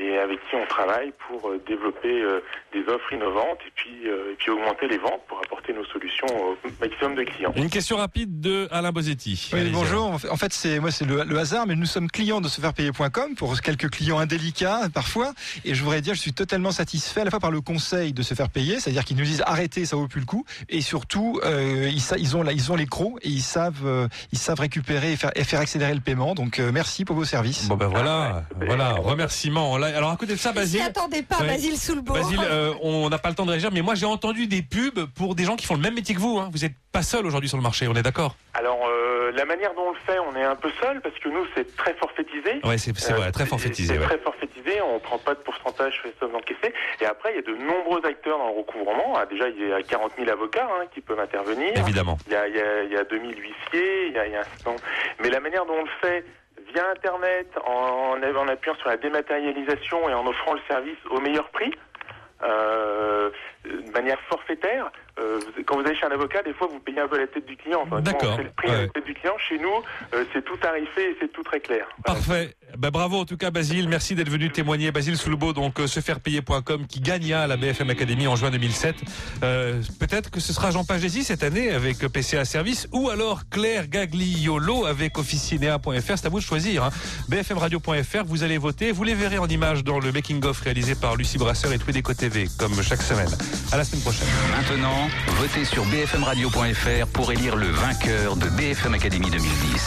et avec qui on travaille pour euh, développer euh, des offres innovantes et puis, euh, et puis augmenter les ventes pour apporter nos solutions au maximum de clients. Une question rapide de Alain Bosetti. Oui, bonjour. En fait- En c'est moi, c'est le, le hasard, mais nous sommes clients de sefairpayer.com pour quelques clients indélicats parfois. Et je voudrais dire, je suis totalement satisfait à la fois par le conseil de se faire payer, c'est-à-dire qu'ils nous disent arrêtez, ça vaut plus le coup, et surtout euh, ils, ont là, ils ont les crocs et ils savent, euh, ils savent récupérer et faire, et faire accélérer le paiement. Donc euh, merci pour vos services. Bon ben voilà, voilà, remerciements. Alors à côté de ça, Basile. attendez pas, Ouais. Basile Soulbeau. Basile, euh, on n'a pas le temps de réagir, mais moi j'ai entendu des pubs pour des gens qui font le même métier que vous. hein. Vous n'êtes pas seul aujourd'hui sur le marché, on est d'accord? Alors, euh, la manière dont on le fait, on est un peu seul parce que nous, c'est très forfaitisé. Ouais, c'est vrai, très forfaitisé. C'est ouais. très forfaitisé, on prend pas de pourcentage sur les sommes encaissées. Et après, il y a de nombreux acteurs dans le recouvrement. Ah, déjà, il y a 40 000 avocats hein, qui peuvent intervenir. Évidemment. Il y a, il y a, il y a 2000 huissiers, il y a, il y a un certain nombre. Mais la manière dont on le fait, via Internet, en, appuyant sur la dématérialisation et en offrant le service au meilleur prix, euh, de manière forfaitaire. Euh, quand vous allez chez un avocat, des fois vous payez un peu la tête du client. Enfin, D'accord, fait le prix à ouais. la tête du client. Chez nous, euh, c'est tout tarifé et c'est tout très clair. Parfait. Bah, bravo en tout cas Basile, merci d'être venu témoigner. Basile Soulbeau, donc euh, sefairpayer.com qui gagna la BFM Academy en juin 2007. Euh, Peut-être que ce sera Jean Pagési cette année avec PCA Service ou alors Claire Gagliolo avec officinea.fr. C'est à vous de choisir. Hein. BFMradio.fr, vous allez voter. Vous les verrez en images dans le making-of réalisé par Lucie Brasseur et Twedeco TV comme chaque semaine. À la semaine prochaine. Maintenant, votez sur bfmradio.fr pour élire le vainqueur de BFM Academy 2010.